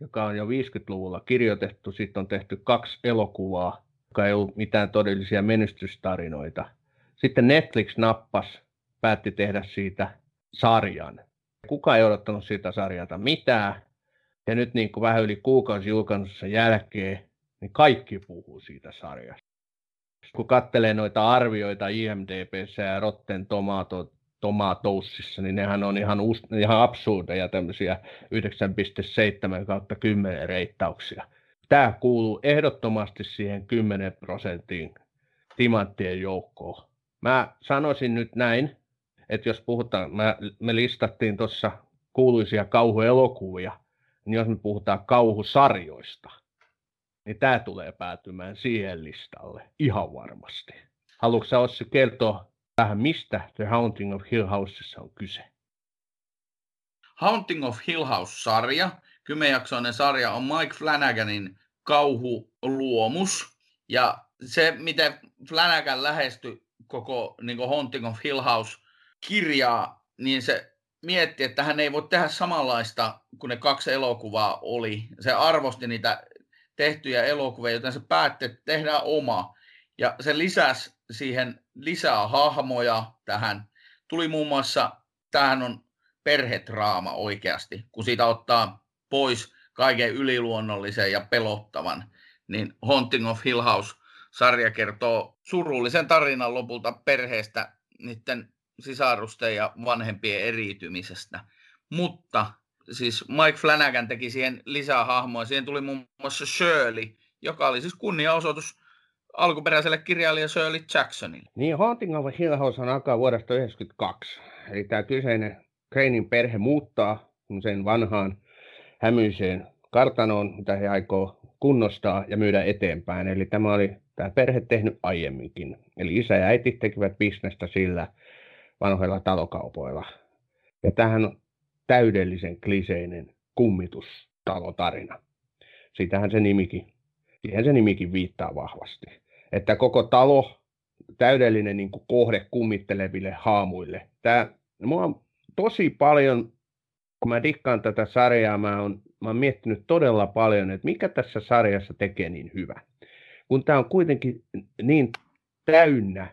joka on jo 50-luvulla kirjoitettu. Sitten on tehty kaksi elokuvaa jotka ei ollut mitään todellisia menestystarinoita. Sitten Netflix nappas, päätti tehdä siitä sarjan. Kuka ei odottanut siitä sarjalta mitään. Ja nyt niin kuin vähän yli kuukausi julkaisussa jälkeen, niin kaikki puhuu siitä sarjasta. Kun katselee noita arvioita IMDBssä ja Rotten Tomato, Tomatoesissa, niin nehän on ihan, ihan absurdeja tämmöisiä 9,7 kautta 10 reittauksia tämä kuuluu ehdottomasti siihen 10 prosentin timanttien joukkoon. Mä sanoisin nyt näin, että jos puhutaan, mä, me listattiin tuossa kuuluisia kauhuelokuvia, niin jos me puhutaan kauhusarjoista, niin tämä tulee päätymään siihen listalle ihan varmasti. Haluatko sä Ossi kertoa vähän, mistä The Haunting of Hill Housessa on kyse? Haunting of Hill House-sarja, kymmenjaksoinen sarja, on Mike Flanaganin kauhuluomus. Ja se, miten Flanagan lähestyi koko niin Haunting of Hill House-kirjaa, niin se mietti, että hän ei voi tehdä samanlaista kuin ne kaksi elokuvaa oli. Se arvosti niitä tehtyjä elokuvia, joten se päätti, että tehdään oma. Ja se lisäsi siihen lisää hahmoja tähän. Tuli muun muassa, tähän on perhetraama oikeasti, kun siitä ottaa pois kaiken yliluonnollisen ja pelottavan, niin Haunting of Hill House-sarja kertoo surullisen tarinan lopulta perheestä, niiden sisarusten ja vanhempien eriytymisestä. Mutta siis Mike Flanagan teki siihen lisää hahmoja. Siihen tuli muun muassa Shirley, joka oli siis kunniaosoitus alkuperäiselle kirjailija Shirley Jacksonille. Niin, Haunting of Hill House on alkaa vuodesta 1992. Eli tämä kyseinen Cranein perhe muuttaa sen vanhaan hämyiseen kartanoon, mitä he aikoo kunnostaa ja myydä eteenpäin. Eli tämä oli tämä perhe tehnyt aiemminkin. Eli isä ja äiti tekivät bisnestä sillä vanhoilla talokaupoilla. Ja tähän on täydellisen kliseinen kummitustalotarina. Siitähän se nimikin, siihen se nimikin viittaa vahvasti. Että koko talo, täydellinen niin kuin kohde kummitteleville haamuille. Tämä, mua on tosi paljon, kun mä dikkaan tätä sarjaa, mä oon, mä oon miettinyt todella paljon, että mikä tässä sarjassa tekee niin hyvä. Kun tämä on kuitenkin niin täynnä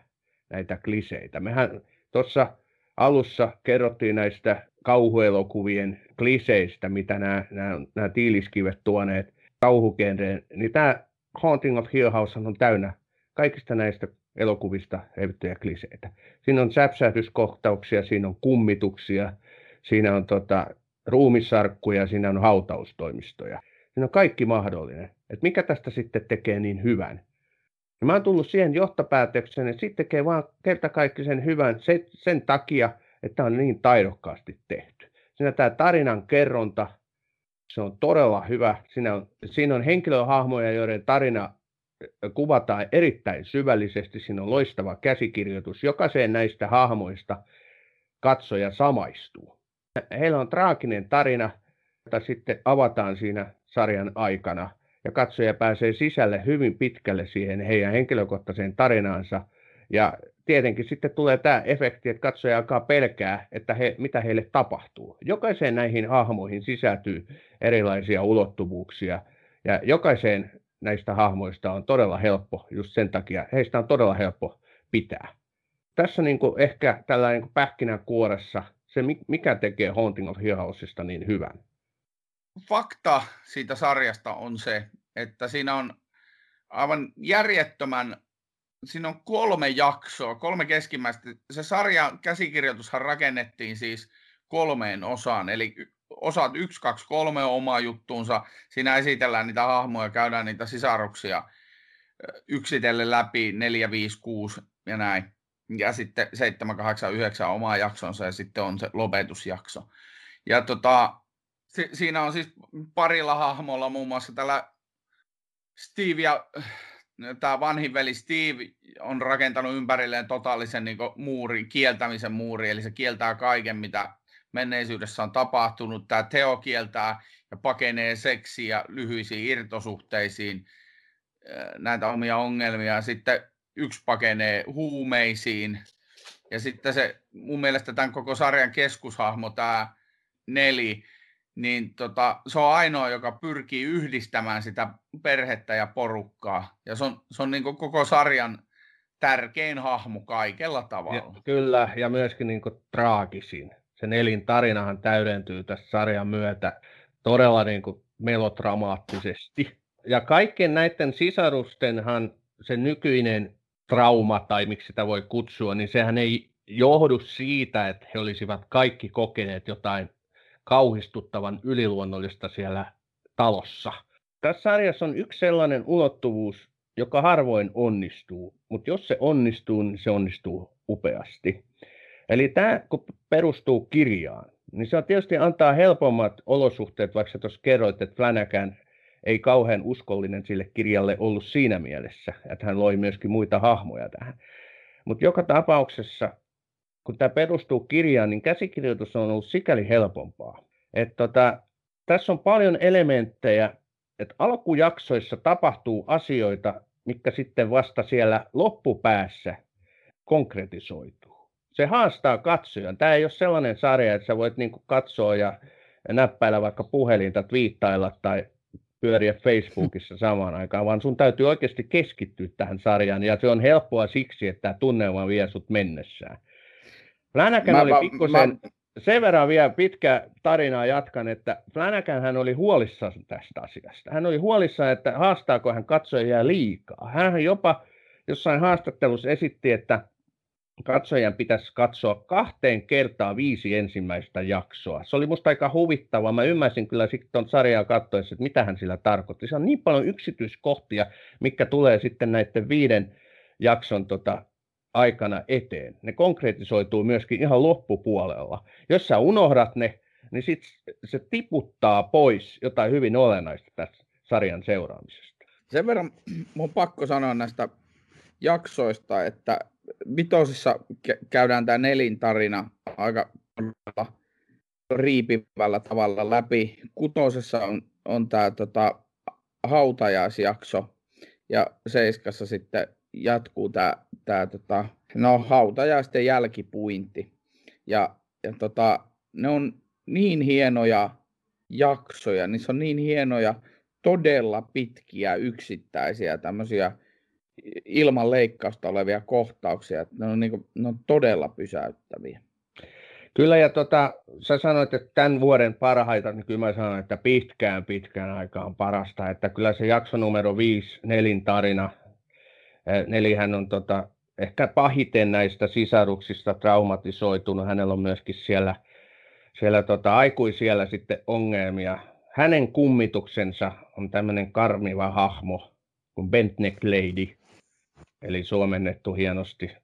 näitä kliseitä. Mehän tuossa alussa kerrottiin näistä kauhuelokuvien kliseistä, mitä nämä, nämä, nämä tiiliskivet tuoneet kauhukenreen, niin tämä Haunting of Hill House on täynnä kaikista näistä elokuvista hevittyjä kliseitä. Siinä on säpsähdyskohtauksia, siinä on kummituksia, siinä on tota, ruumissarkkuja, siinä on hautaustoimistoja. Siinä on kaikki mahdollinen. Et mikä tästä sitten tekee niin hyvän? Ja mä oon tullut siihen johtopäätökseen, että sitten tekee vaan kerta kaikki sen hyvän sen, sen takia, että on niin taidokkaasti tehty. Siinä tämä tarinan kerronta, se on todella hyvä. Siinä on, siinä on henkilöhahmoja, joiden tarina kuvataan erittäin syvällisesti. Siinä on loistava käsikirjoitus. Jokaiseen näistä hahmoista katsoja samaistuu. Heillä on traaginen tarina, jota sitten avataan siinä sarjan aikana. Ja katsoja pääsee sisälle hyvin pitkälle siihen heidän henkilökohtaiseen tarinaansa. Ja tietenkin sitten tulee tämä efekti, että katsoja alkaa pelkää, että he, mitä heille tapahtuu. Jokaiseen näihin hahmoihin sisältyy erilaisia ulottuvuuksia. Ja jokaiseen näistä hahmoista on todella helppo, just sen takia, heistä on todella helppo pitää. Tässä niin kuin ehkä tällainen niin pähkinänkuoressa se, mikä tekee Haunting of Hill Houseista niin hyvän. Fakta siitä sarjasta on se, että siinä on aivan järjettömän, siinä on kolme jaksoa, kolme keskimmäistä. Se sarjan käsikirjoitushan rakennettiin siis kolmeen osaan, eli osat 1, 2, 3 on oma juttuunsa. Siinä esitellään niitä hahmoja, käydään niitä sisaruksia yksitellen läpi, 4, 5, 6 ja näin. Ja sitten 7, 8, 9 on oma jaksonsa ja sitten on se lopetusjakso. Ja tota, si- siinä on siis parilla hahmolla, muun muassa tällä Steve ja tämä vanhin veli Steve on rakentanut ympärilleen totaalisen niin muurin, kieltämisen muuri, eli se kieltää kaiken, mitä menneisyydessä on tapahtunut. Tämä Teo kieltää ja pakenee seksiä lyhyisiin irtosuhteisiin, näitä omia ongelmia. Sitten yksi pakenee huumeisiin. Ja sitten se, mun mielestä tämän koko sarjan keskushahmo, tämä Neli, niin tota, se on ainoa, joka pyrkii yhdistämään sitä perhettä ja porukkaa. Ja se on, se on niin koko sarjan tärkein hahmo kaikella tavalla. Ja, kyllä, ja myöskin niin traagisin sen elintarinahan täydentyy tässä sarjan myötä todella niin melodramaattisesti. Ja kaikkien näiden sisarustenhan se nykyinen trauma, tai miksi sitä voi kutsua, niin sehän ei johdu siitä, että he olisivat kaikki kokeneet jotain kauhistuttavan yliluonnollista siellä talossa. Tässä sarjassa on yksi sellainen ulottuvuus, joka harvoin onnistuu, mutta jos se onnistuu, niin se onnistuu upeasti. Eli tämä, kun perustuu kirjaan, niin se on tietysti antaa helpommat olosuhteet, vaikka tuossa kerroit, että Flanagan ei kauhean uskollinen sille kirjalle ollut siinä mielessä, että hän loi myöskin muita hahmoja tähän. Mutta joka tapauksessa, kun tämä perustuu kirjaan, niin käsikirjoitus on ollut sikäli helpompaa. Että tota, tässä on paljon elementtejä, että alkujaksoissa tapahtuu asioita, mikä sitten vasta siellä loppupäässä konkretisoituu. Se haastaa katsojan. Tämä ei ole sellainen sarja, että sä voit niinku katsoa ja näppäillä vaikka puhelinta, twiittailla tai pyöriä Facebookissa samaan aikaan, vaan sun täytyy oikeasti keskittyä tähän sarjaan, ja se on helppoa siksi, että tämä tunnelma vie sut mennessään. Flanagan oli pikkusen, mä... sen verran vielä pitkä tarinaa jatkan, että Flanagan hän oli huolissaan tästä asiasta. Hän oli huolissaan, että haastaako hän katsojia liikaa. Hän jopa jossain haastattelussa esitti, että katsojan pitäisi katsoa kahteen kertaan viisi ensimmäistä jaksoa. Se oli musta aika huvittavaa. Mä ymmärsin kyllä sitten tuon sarjaa katsoessa, että mitä hän sillä tarkoitti. Se on niin paljon yksityiskohtia, mikä tulee sitten näiden viiden jakson tota, aikana eteen. Ne konkretisoituu myöskin ihan loppupuolella. Jos sä unohdat ne, niin sit se tiputtaa pois jotain hyvin olennaista tästä sarjan seuraamisesta. Sen verran mun pakko sanoa näistä jaksoista, että vitosissa käydään tämä nelin tarina aika riipivällä tavalla läpi. Kutosessa on, on tämä tota, hautajaisjakso ja seiskassa sitten jatkuu tämä, tämä tota, no, hautajaisten jälkipuinti. Ja, ja tota, ne on niin hienoja jaksoja, niissä on niin hienoja, todella pitkiä yksittäisiä tämmöisiä ilman leikkausta olevia kohtauksia. Ne on, niin kuin, ne on todella pysäyttäviä. Kyllä, ja tota, sä sanoit, että tämän vuoden parhaita, niin kyllä mä sanon, että pitkään pitkään aikaan parasta. Että kyllä se jakso numero viisi, Nelin tarina, eh, Nelihän on tota, ehkä pahiten näistä sisaruksista traumatisoitunut. Hänellä on myöskin siellä, siellä tota, aikuisiellä sitten ongelmia. Hänen kummituksensa on tämmöinen karmiva hahmo kuin Bentneck Lady – eli suomennettu hienosti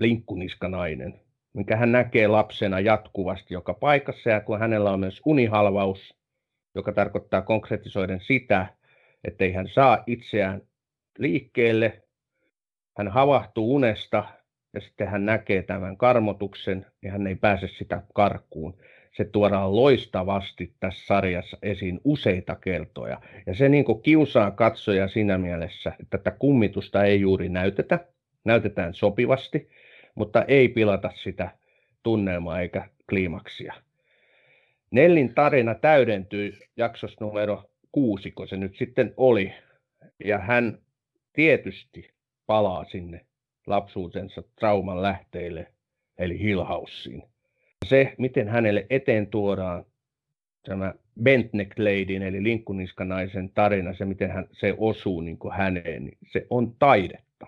linkkuniskanainen, minkä hän näkee lapsena jatkuvasti joka paikassa, ja kun hänellä on myös unihalvaus, joka tarkoittaa konkretisoiden sitä, ettei hän saa itseään liikkeelle, hän havahtuu unesta ja sitten hän näkee tämän karmotuksen ja hän ei pääse sitä karkuun se tuodaan loistavasti tässä sarjassa esiin useita kertoja. Ja se niin kiusaa katsoja siinä mielessä, että tätä kummitusta ei juuri näytetä, näytetään sopivasti, mutta ei pilata sitä tunnelmaa eikä kliimaksia. Nellin tarina täydentyy jaksossa numero kuusi, kun se nyt sitten oli. Ja hän tietysti palaa sinne lapsuutensa trauman lähteille, eli Hillhausiin se, miten hänelle eteen tuodaan tämä Bentneck Ladyn, eli linkkuniskanaisen tarina, se miten hän, se osuu niin kuin häneen, niin se on taidetta.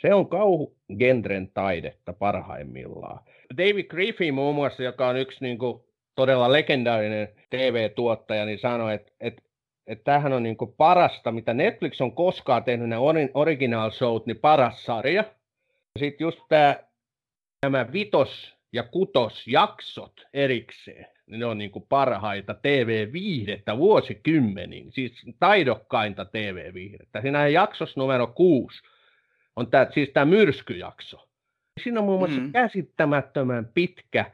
Se on kauhugenren taidetta parhaimmillaan. David Griffin muun muassa, joka on yksi niin kuin, todella legendaarinen TV-tuottaja, niin sanoi, että, että, että tämähän on niin parasta, mitä Netflix on koskaan tehnyt, nämä original showt, niin paras sarja. Sitten just tämä, nämä vitos ja kutosjaksot erikseen. Ne on niin kuin parhaita TV-viihdettä vuosikymmeniin, siis taidokkainta TV-viihdettä. Siinä jaksossa numero kuusi on tämä, siis tämä myrskyjakso. Siinä on muun muassa mm. käsittämättömän pitkä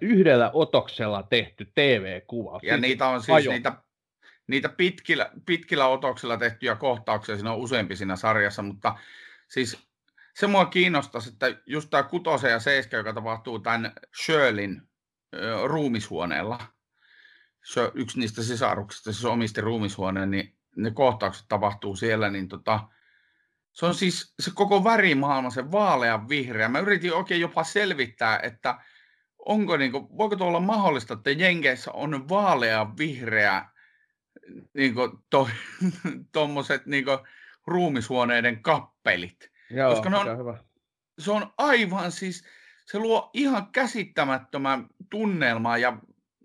yhdellä otoksella tehty TV-kuva. Ja siis niitä on siis niitä, niitä pitkillä, pitkillä otoksilla tehtyjä kohtauksia, siinä on useampi siinä sarjassa, mutta siis se mua kiinnostaisi, että just tämä kutosen ja seiska, joka tapahtuu tämän Shirleyn ruumishuoneella, yksi niistä sisaruksista, siis omisti ruumishuoneen, niin ne kohtaukset tapahtuu siellä, niin tota, se on siis se koko värimaailma, se vaalean vihreä. Mä yritin oikein jopa selvittää, että onko niin kuin, voiko tuolla mahdollista, että Jenkeissä on vaalean vihreä niin tuommoiset to, niin ruumishuoneiden kappelit. Joo, koska ne on, hyvä. se on aivan siis, se luo ihan käsittämättömän tunnelmaa ja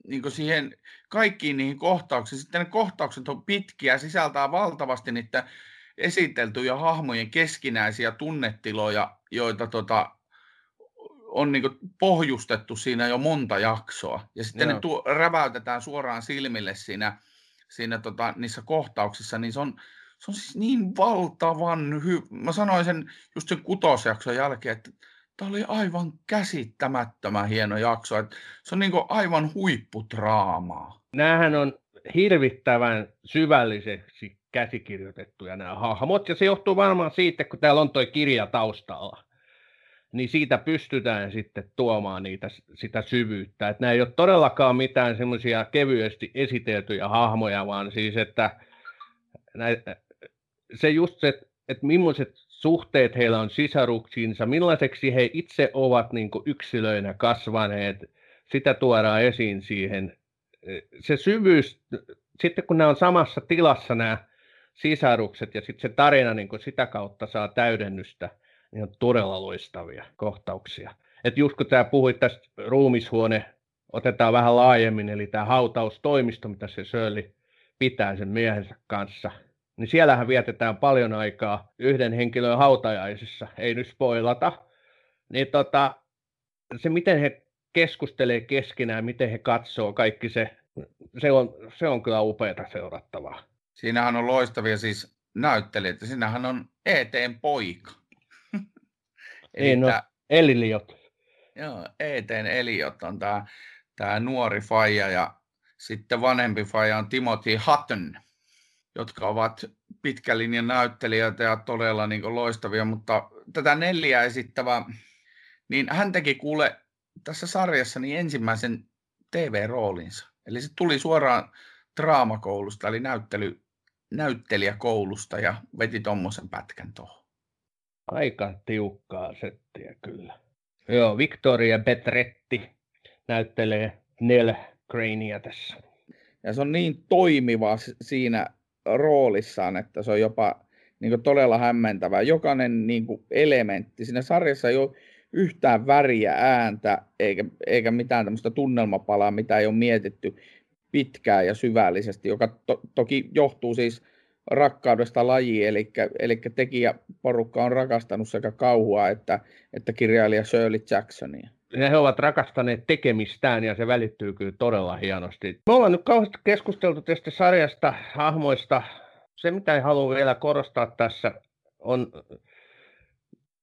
niin siihen kaikkiin niihin kohtauksiin. Sitten ne kohtaukset on pitkiä, sisältää valtavasti niitä esiteltyjä hahmojen keskinäisiä tunnetiloja, joita tota, on niin pohjustettu siinä jo monta jaksoa. Ja sitten Joo. ne tuo, räväytetään suoraan silmille siinä, siinä tota, niissä kohtauksissa, niin se on, se on siis niin valtavan hyvä. Mä sanoin sen just sen kutosjakson jälkeen, että tämä oli aivan käsittämättömän hieno jakso. Että se on niin aivan huipputraamaa. Nämähän on hirvittävän syvälliseksi käsikirjoitettuja nämä hahmot, ja se johtuu varmaan siitä, kun täällä on tuo kirja taustalla niin siitä pystytään sitten tuomaan niitä, sitä syvyyttä. Että nämä ei ole todellakaan mitään semmoisia kevyesti esiteltyjä hahmoja, vaan siis, että näitä, se just se, että millaiset suhteet heillä on sisaruksiinsa, millaiseksi he itse ovat niin yksilöinä kasvaneet, sitä tuodaan esiin siihen. Se syvyys, sitten kun nämä on samassa tilassa nämä sisarukset ja sitten se tarina niin sitä kautta saa täydennystä, niin on todella loistavia kohtauksia. Et just kun tämä puhuit tästä ruumishuone, otetaan vähän laajemmin, eli tämä hautaustoimisto, mitä se Shirley pitää sen miehensä kanssa, niin siellähän vietetään paljon aikaa yhden henkilön hautajaisissa, ei nyt spoilata, niin tota, se miten he keskustelee keskenään, miten he katsoo kaikki se, se on, se on kyllä upeata seurattavaa. Siinähän on loistavia siis näyttelijöitä, siinähän on eteen poika. Eli niin, no, Eliliot. Joo, Eteen Eliot on tämä, tämä nuori faija ja sitten vanhempi faija on Timothy Hutton, jotka ovat pitkän linjan näyttelijöitä ja todella niin loistavia, mutta tätä neljä esittävä, niin hän teki kuule tässä sarjassa niin ensimmäisen TV-roolinsa. Eli se tuli suoraan draamakoulusta, eli näyttely, näyttelijäkoulusta ja veti tuommoisen pätkän tuohon. Aika tiukkaa settiä kyllä. Joo, Victoria Betretti näyttelee Nell Cranea tässä. Ja se on niin toimiva siinä roolissaan, että se on jopa niin todella hämmentävä. Jokainen niin elementti. Siinä sarjassa ei ole yhtään väriä, ääntä eikä, eikä mitään tämmöistä tunnelmapalaa, mitä ei ole mietitty pitkään ja syvällisesti, joka to, toki johtuu siis rakkaudesta lajiin, eli, eli tekijäporukka on rakastanut sekä kauhua että, että kirjailija Shirley Jacksonia. Ja he ovat rakastaneet tekemistään ja se välittyy kyllä todella hienosti. Me ollaan nyt kauheasti keskusteltu tästä sarjasta, hahmoista. Se, mitä haluan vielä korostaa tässä, on,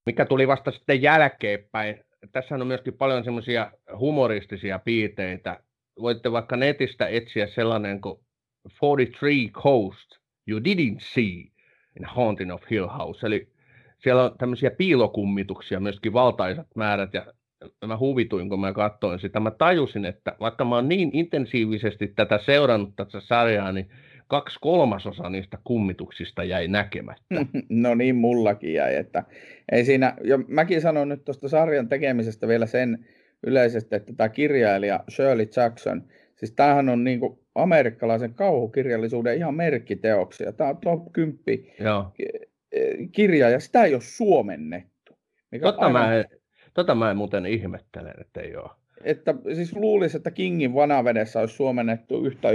mikä tuli vasta sitten jälkeenpäin. Tässä on myöskin paljon semmoisia humoristisia piirteitä. Voitte vaikka netistä etsiä sellainen kuin 43 Coast, You Didn't See in Haunting of Hill House. Eli siellä on tämmöisiä piilokummituksia myöskin valtaisat määrät ja mä huvituin, kun mä katsoin sitä. Mä tajusin, että vaikka mä oon niin intensiivisesti tätä seurannut tätä sarjaa, niin kaksi kolmasosa niistä kummituksista jäi näkemättä. No niin, mullakin jäi. Että ei siinä, ja mäkin sanon nyt tuosta sarjan tekemisestä vielä sen yleisesti, että tämä kirjailija Shirley Jackson, siis tämähän on niin kuin amerikkalaisen kauhukirjallisuuden ihan merkkiteoksia. Tämä on top 10 Joo. kirja ja sitä ei ole suomennettu. Mikä tota, aivan... mä en, tota mä en muuten ihmettele, että ei ole. Että siis luulisi, että Kingin vanavedessä olisi suomennettu yhtä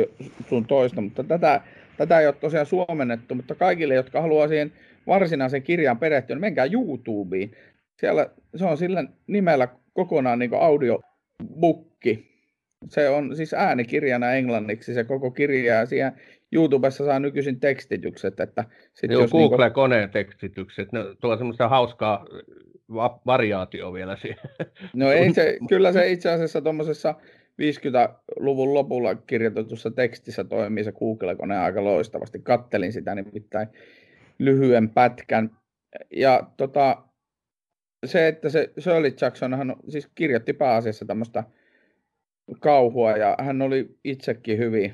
sun toista, mutta tätä, tätä ei ole tosiaan suomennettu, mutta kaikille, jotka haluaa siihen varsinaisen kirjan perehtyä, niin menkää YouTubeen. Siellä se on sillä nimellä kokonaan niin audiobukki se on siis äänikirjana englanniksi se koko kirja ja siihen YouTubessa saa nykyisin tekstitykset. Että sit Joo, jos Google niinku... koneen tekstitykset, ne tuo semmoista hauskaa va- variaatio vielä siihen. No ei se, kyllä se itse asiassa tuommoisessa 50-luvun lopulla kirjoitetussa tekstissä toimii se Google-kone aika loistavasti. Kattelin sitä nimittäin lyhyen pätkän. Ja tota, se, että se Shirley Jackson hän siis kirjoitti pääasiassa tämmöistä kauhua ja hän oli itsekin hyvin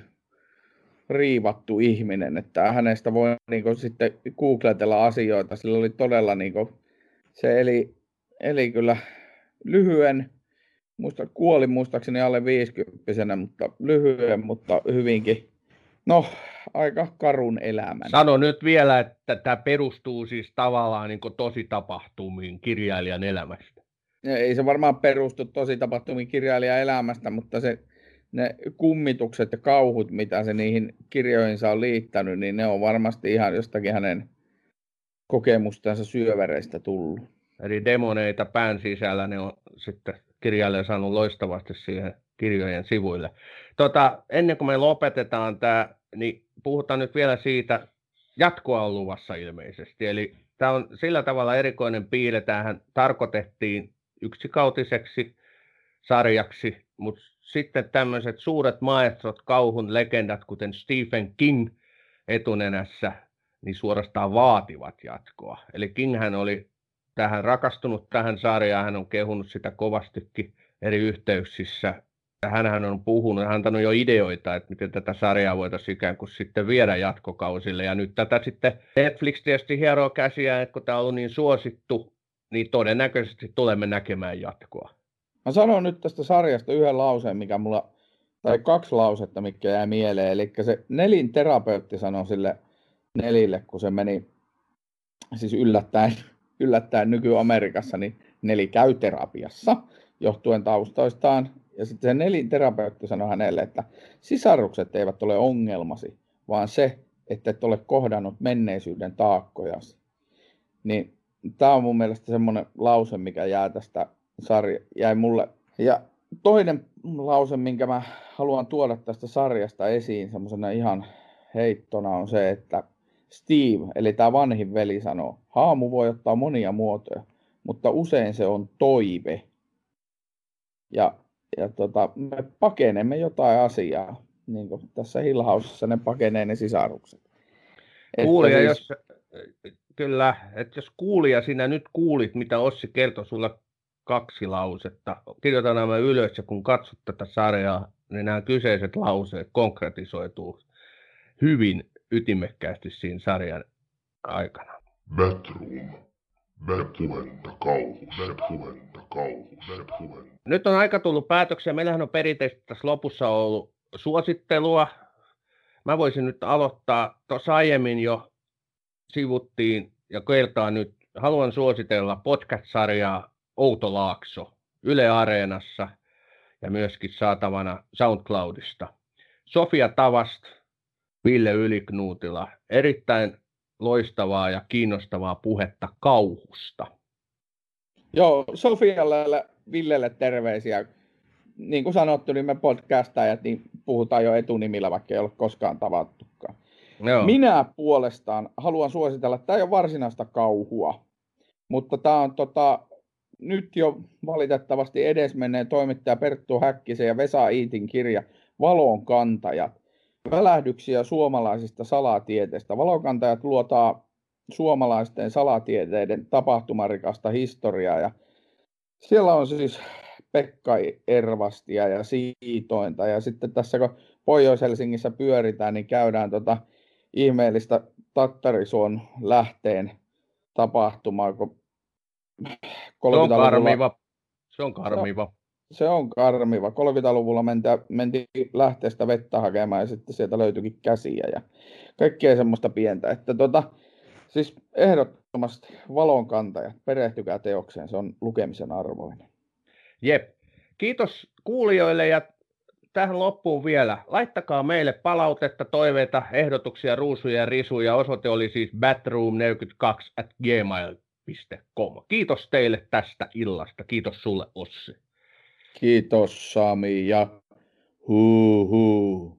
riivattu ihminen, että hänestä voi niin kuin, sitten googletella asioita. Sillä oli todella, niin kuin, se eli, eli kyllä lyhyen, muista, kuoli muistaakseni alle 50 mutta lyhyen, mutta hyvinkin, no aika karun elämän. Sano nyt vielä, että tämä perustuu siis tavallaan niin tosi tapahtumiin kirjailijan elämästä ei se varmaan perustu tosi tapahtumiin kirjailijan elämästä, mutta se, ne kummitukset ja kauhut, mitä se niihin kirjoihinsa on liittänyt, niin ne on varmasti ihan jostakin hänen kokemustansa syövereistä tullut. eli demoneita pään sisällä, ne on sitten kirjailija saanut loistavasti siihen kirjojen sivuille. Tota, ennen kuin me lopetetaan tämä, niin puhutaan nyt vielä siitä, jatkoa on luvassa ilmeisesti. Eli tämä on sillä tavalla erikoinen piile, tämähän tarkoitettiin yksikautiseksi sarjaksi, mutta sitten tämmöiset suuret maestrot, kauhun legendat, kuten Stephen King etunenässä, niin suorastaan vaativat jatkoa. Eli Kinghän oli tähän rakastunut tähän sarjaan, hän on kehunut sitä kovastikin eri yhteyksissä. Hänhän on puhunut, hän antanut jo ideoita, että miten tätä sarjaa voitaisiin ikään kuin sitten viedä jatkokausille. Ja nyt tätä sitten Netflix tietysti hieroo käsiä, että kun tämä on ollut niin suosittu, niin todennäköisesti tulemme näkemään jatkoa. Mä sanon nyt tästä sarjasta yhden lauseen, mikä mulla, tai kaksi lausetta, mikä jää mieleen. Eli se Nelin terapeutti sanoi sille Nelille, kun se meni siis yllättäen, yllättäen nyky-Amerikassa, niin Neli käy terapiassa johtuen taustoistaan. Ja sitten se Nelin terapeutti sanoi hänelle, että sisarukset eivät ole ongelmasi, vaan se, että et ole kohdannut menneisyyden taakkojasi. Niin tämä on mun mielestä semmoinen lause, mikä jää tästä sarja, jäi mulle. Ja toinen lause, minkä mä haluan tuoda tästä sarjasta esiin semmoisena ihan heittona on se, että Steve, eli tämä vanhin veli sanoo, haamu voi ottaa monia muotoja, mutta usein se on toive. Ja, ja tota, me pakenemme jotain asiaa, niin kuin tässä Hillhausissa ne pakenee ne sisarukset. Kuulija, siis... jos, kyllä, että jos kuulija sinä nyt kuulit, mitä Ossi kertoi sulle kaksi lausetta. Kirjoitan nämä ylös ja kun katsot tätä sarjaa, niin nämä kyseiset lauseet konkretisoituu hyvin ytimekkäästi siinä sarjan aikana. Kauhusta. kauhusta. Nyt on aika tullut päätöksiä. Meillähän on perinteisesti tässä lopussa ollut suosittelua. Mä voisin nyt aloittaa. Tuossa aiemmin jo sivuttiin ja kertaa nyt. Haluan suositella podcast-sarjaa Outo Laakso Yle Areenassa ja myöskin saatavana SoundCloudista. Sofia Tavast, Ville Yliknuutila, erittäin loistavaa ja kiinnostavaa puhetta kauhusta. Joo, Sofialle Villelle terveisiä. Niin kuin sanottu, niin me podcastajat niin puhutaan jo etunimillä, vaikka ei ole koskaan tavattukaan. Joo. Minä puolestaan haluan suositella, tämä ei ole varsinaista kauhua, mutta tämä on tota, nyt jo valitettavasti edesmenneen toimittaja Perttu Häkkisen ja Vesa Iitin kirja Valon kantajat. Välähdyksiä suomalaisista salatieteistä. Valonkantajat luotaa suomalaisten salatieteiden tapahtumarikasta historiaa. Ja siellä on siis Pekka Ervastia ja Siitointa. Ja sitten tässä kun Pohjois-Helsingissä pyöritään, niin käydään tota ihmeellistä Tattarisuon lähteen tapahtumaa, kun se on karmiva. Se on karmiva. Se on karmiva. 30-luvulla mentiin, lähteestä vettä hakemaan ja sitten sieltä löytyikin käsiä ja kaikkea semmoista pientä. Että tota, siis ehdottomasti valonkantajat, perehtykää teokseen, se on lukemisen arvoinen. Jep. Kiitos kuulijoille ja tähän loppuun vielä. Laittakaa meille palautetta, toiveita, ehdotuksia, ruusuja ja risuja. Osoite oli siis batroom42 at gmail Com. Kiitos teille tästä illasta. Kiitos sulle Ossi. Kiitos Sami ja huu huu.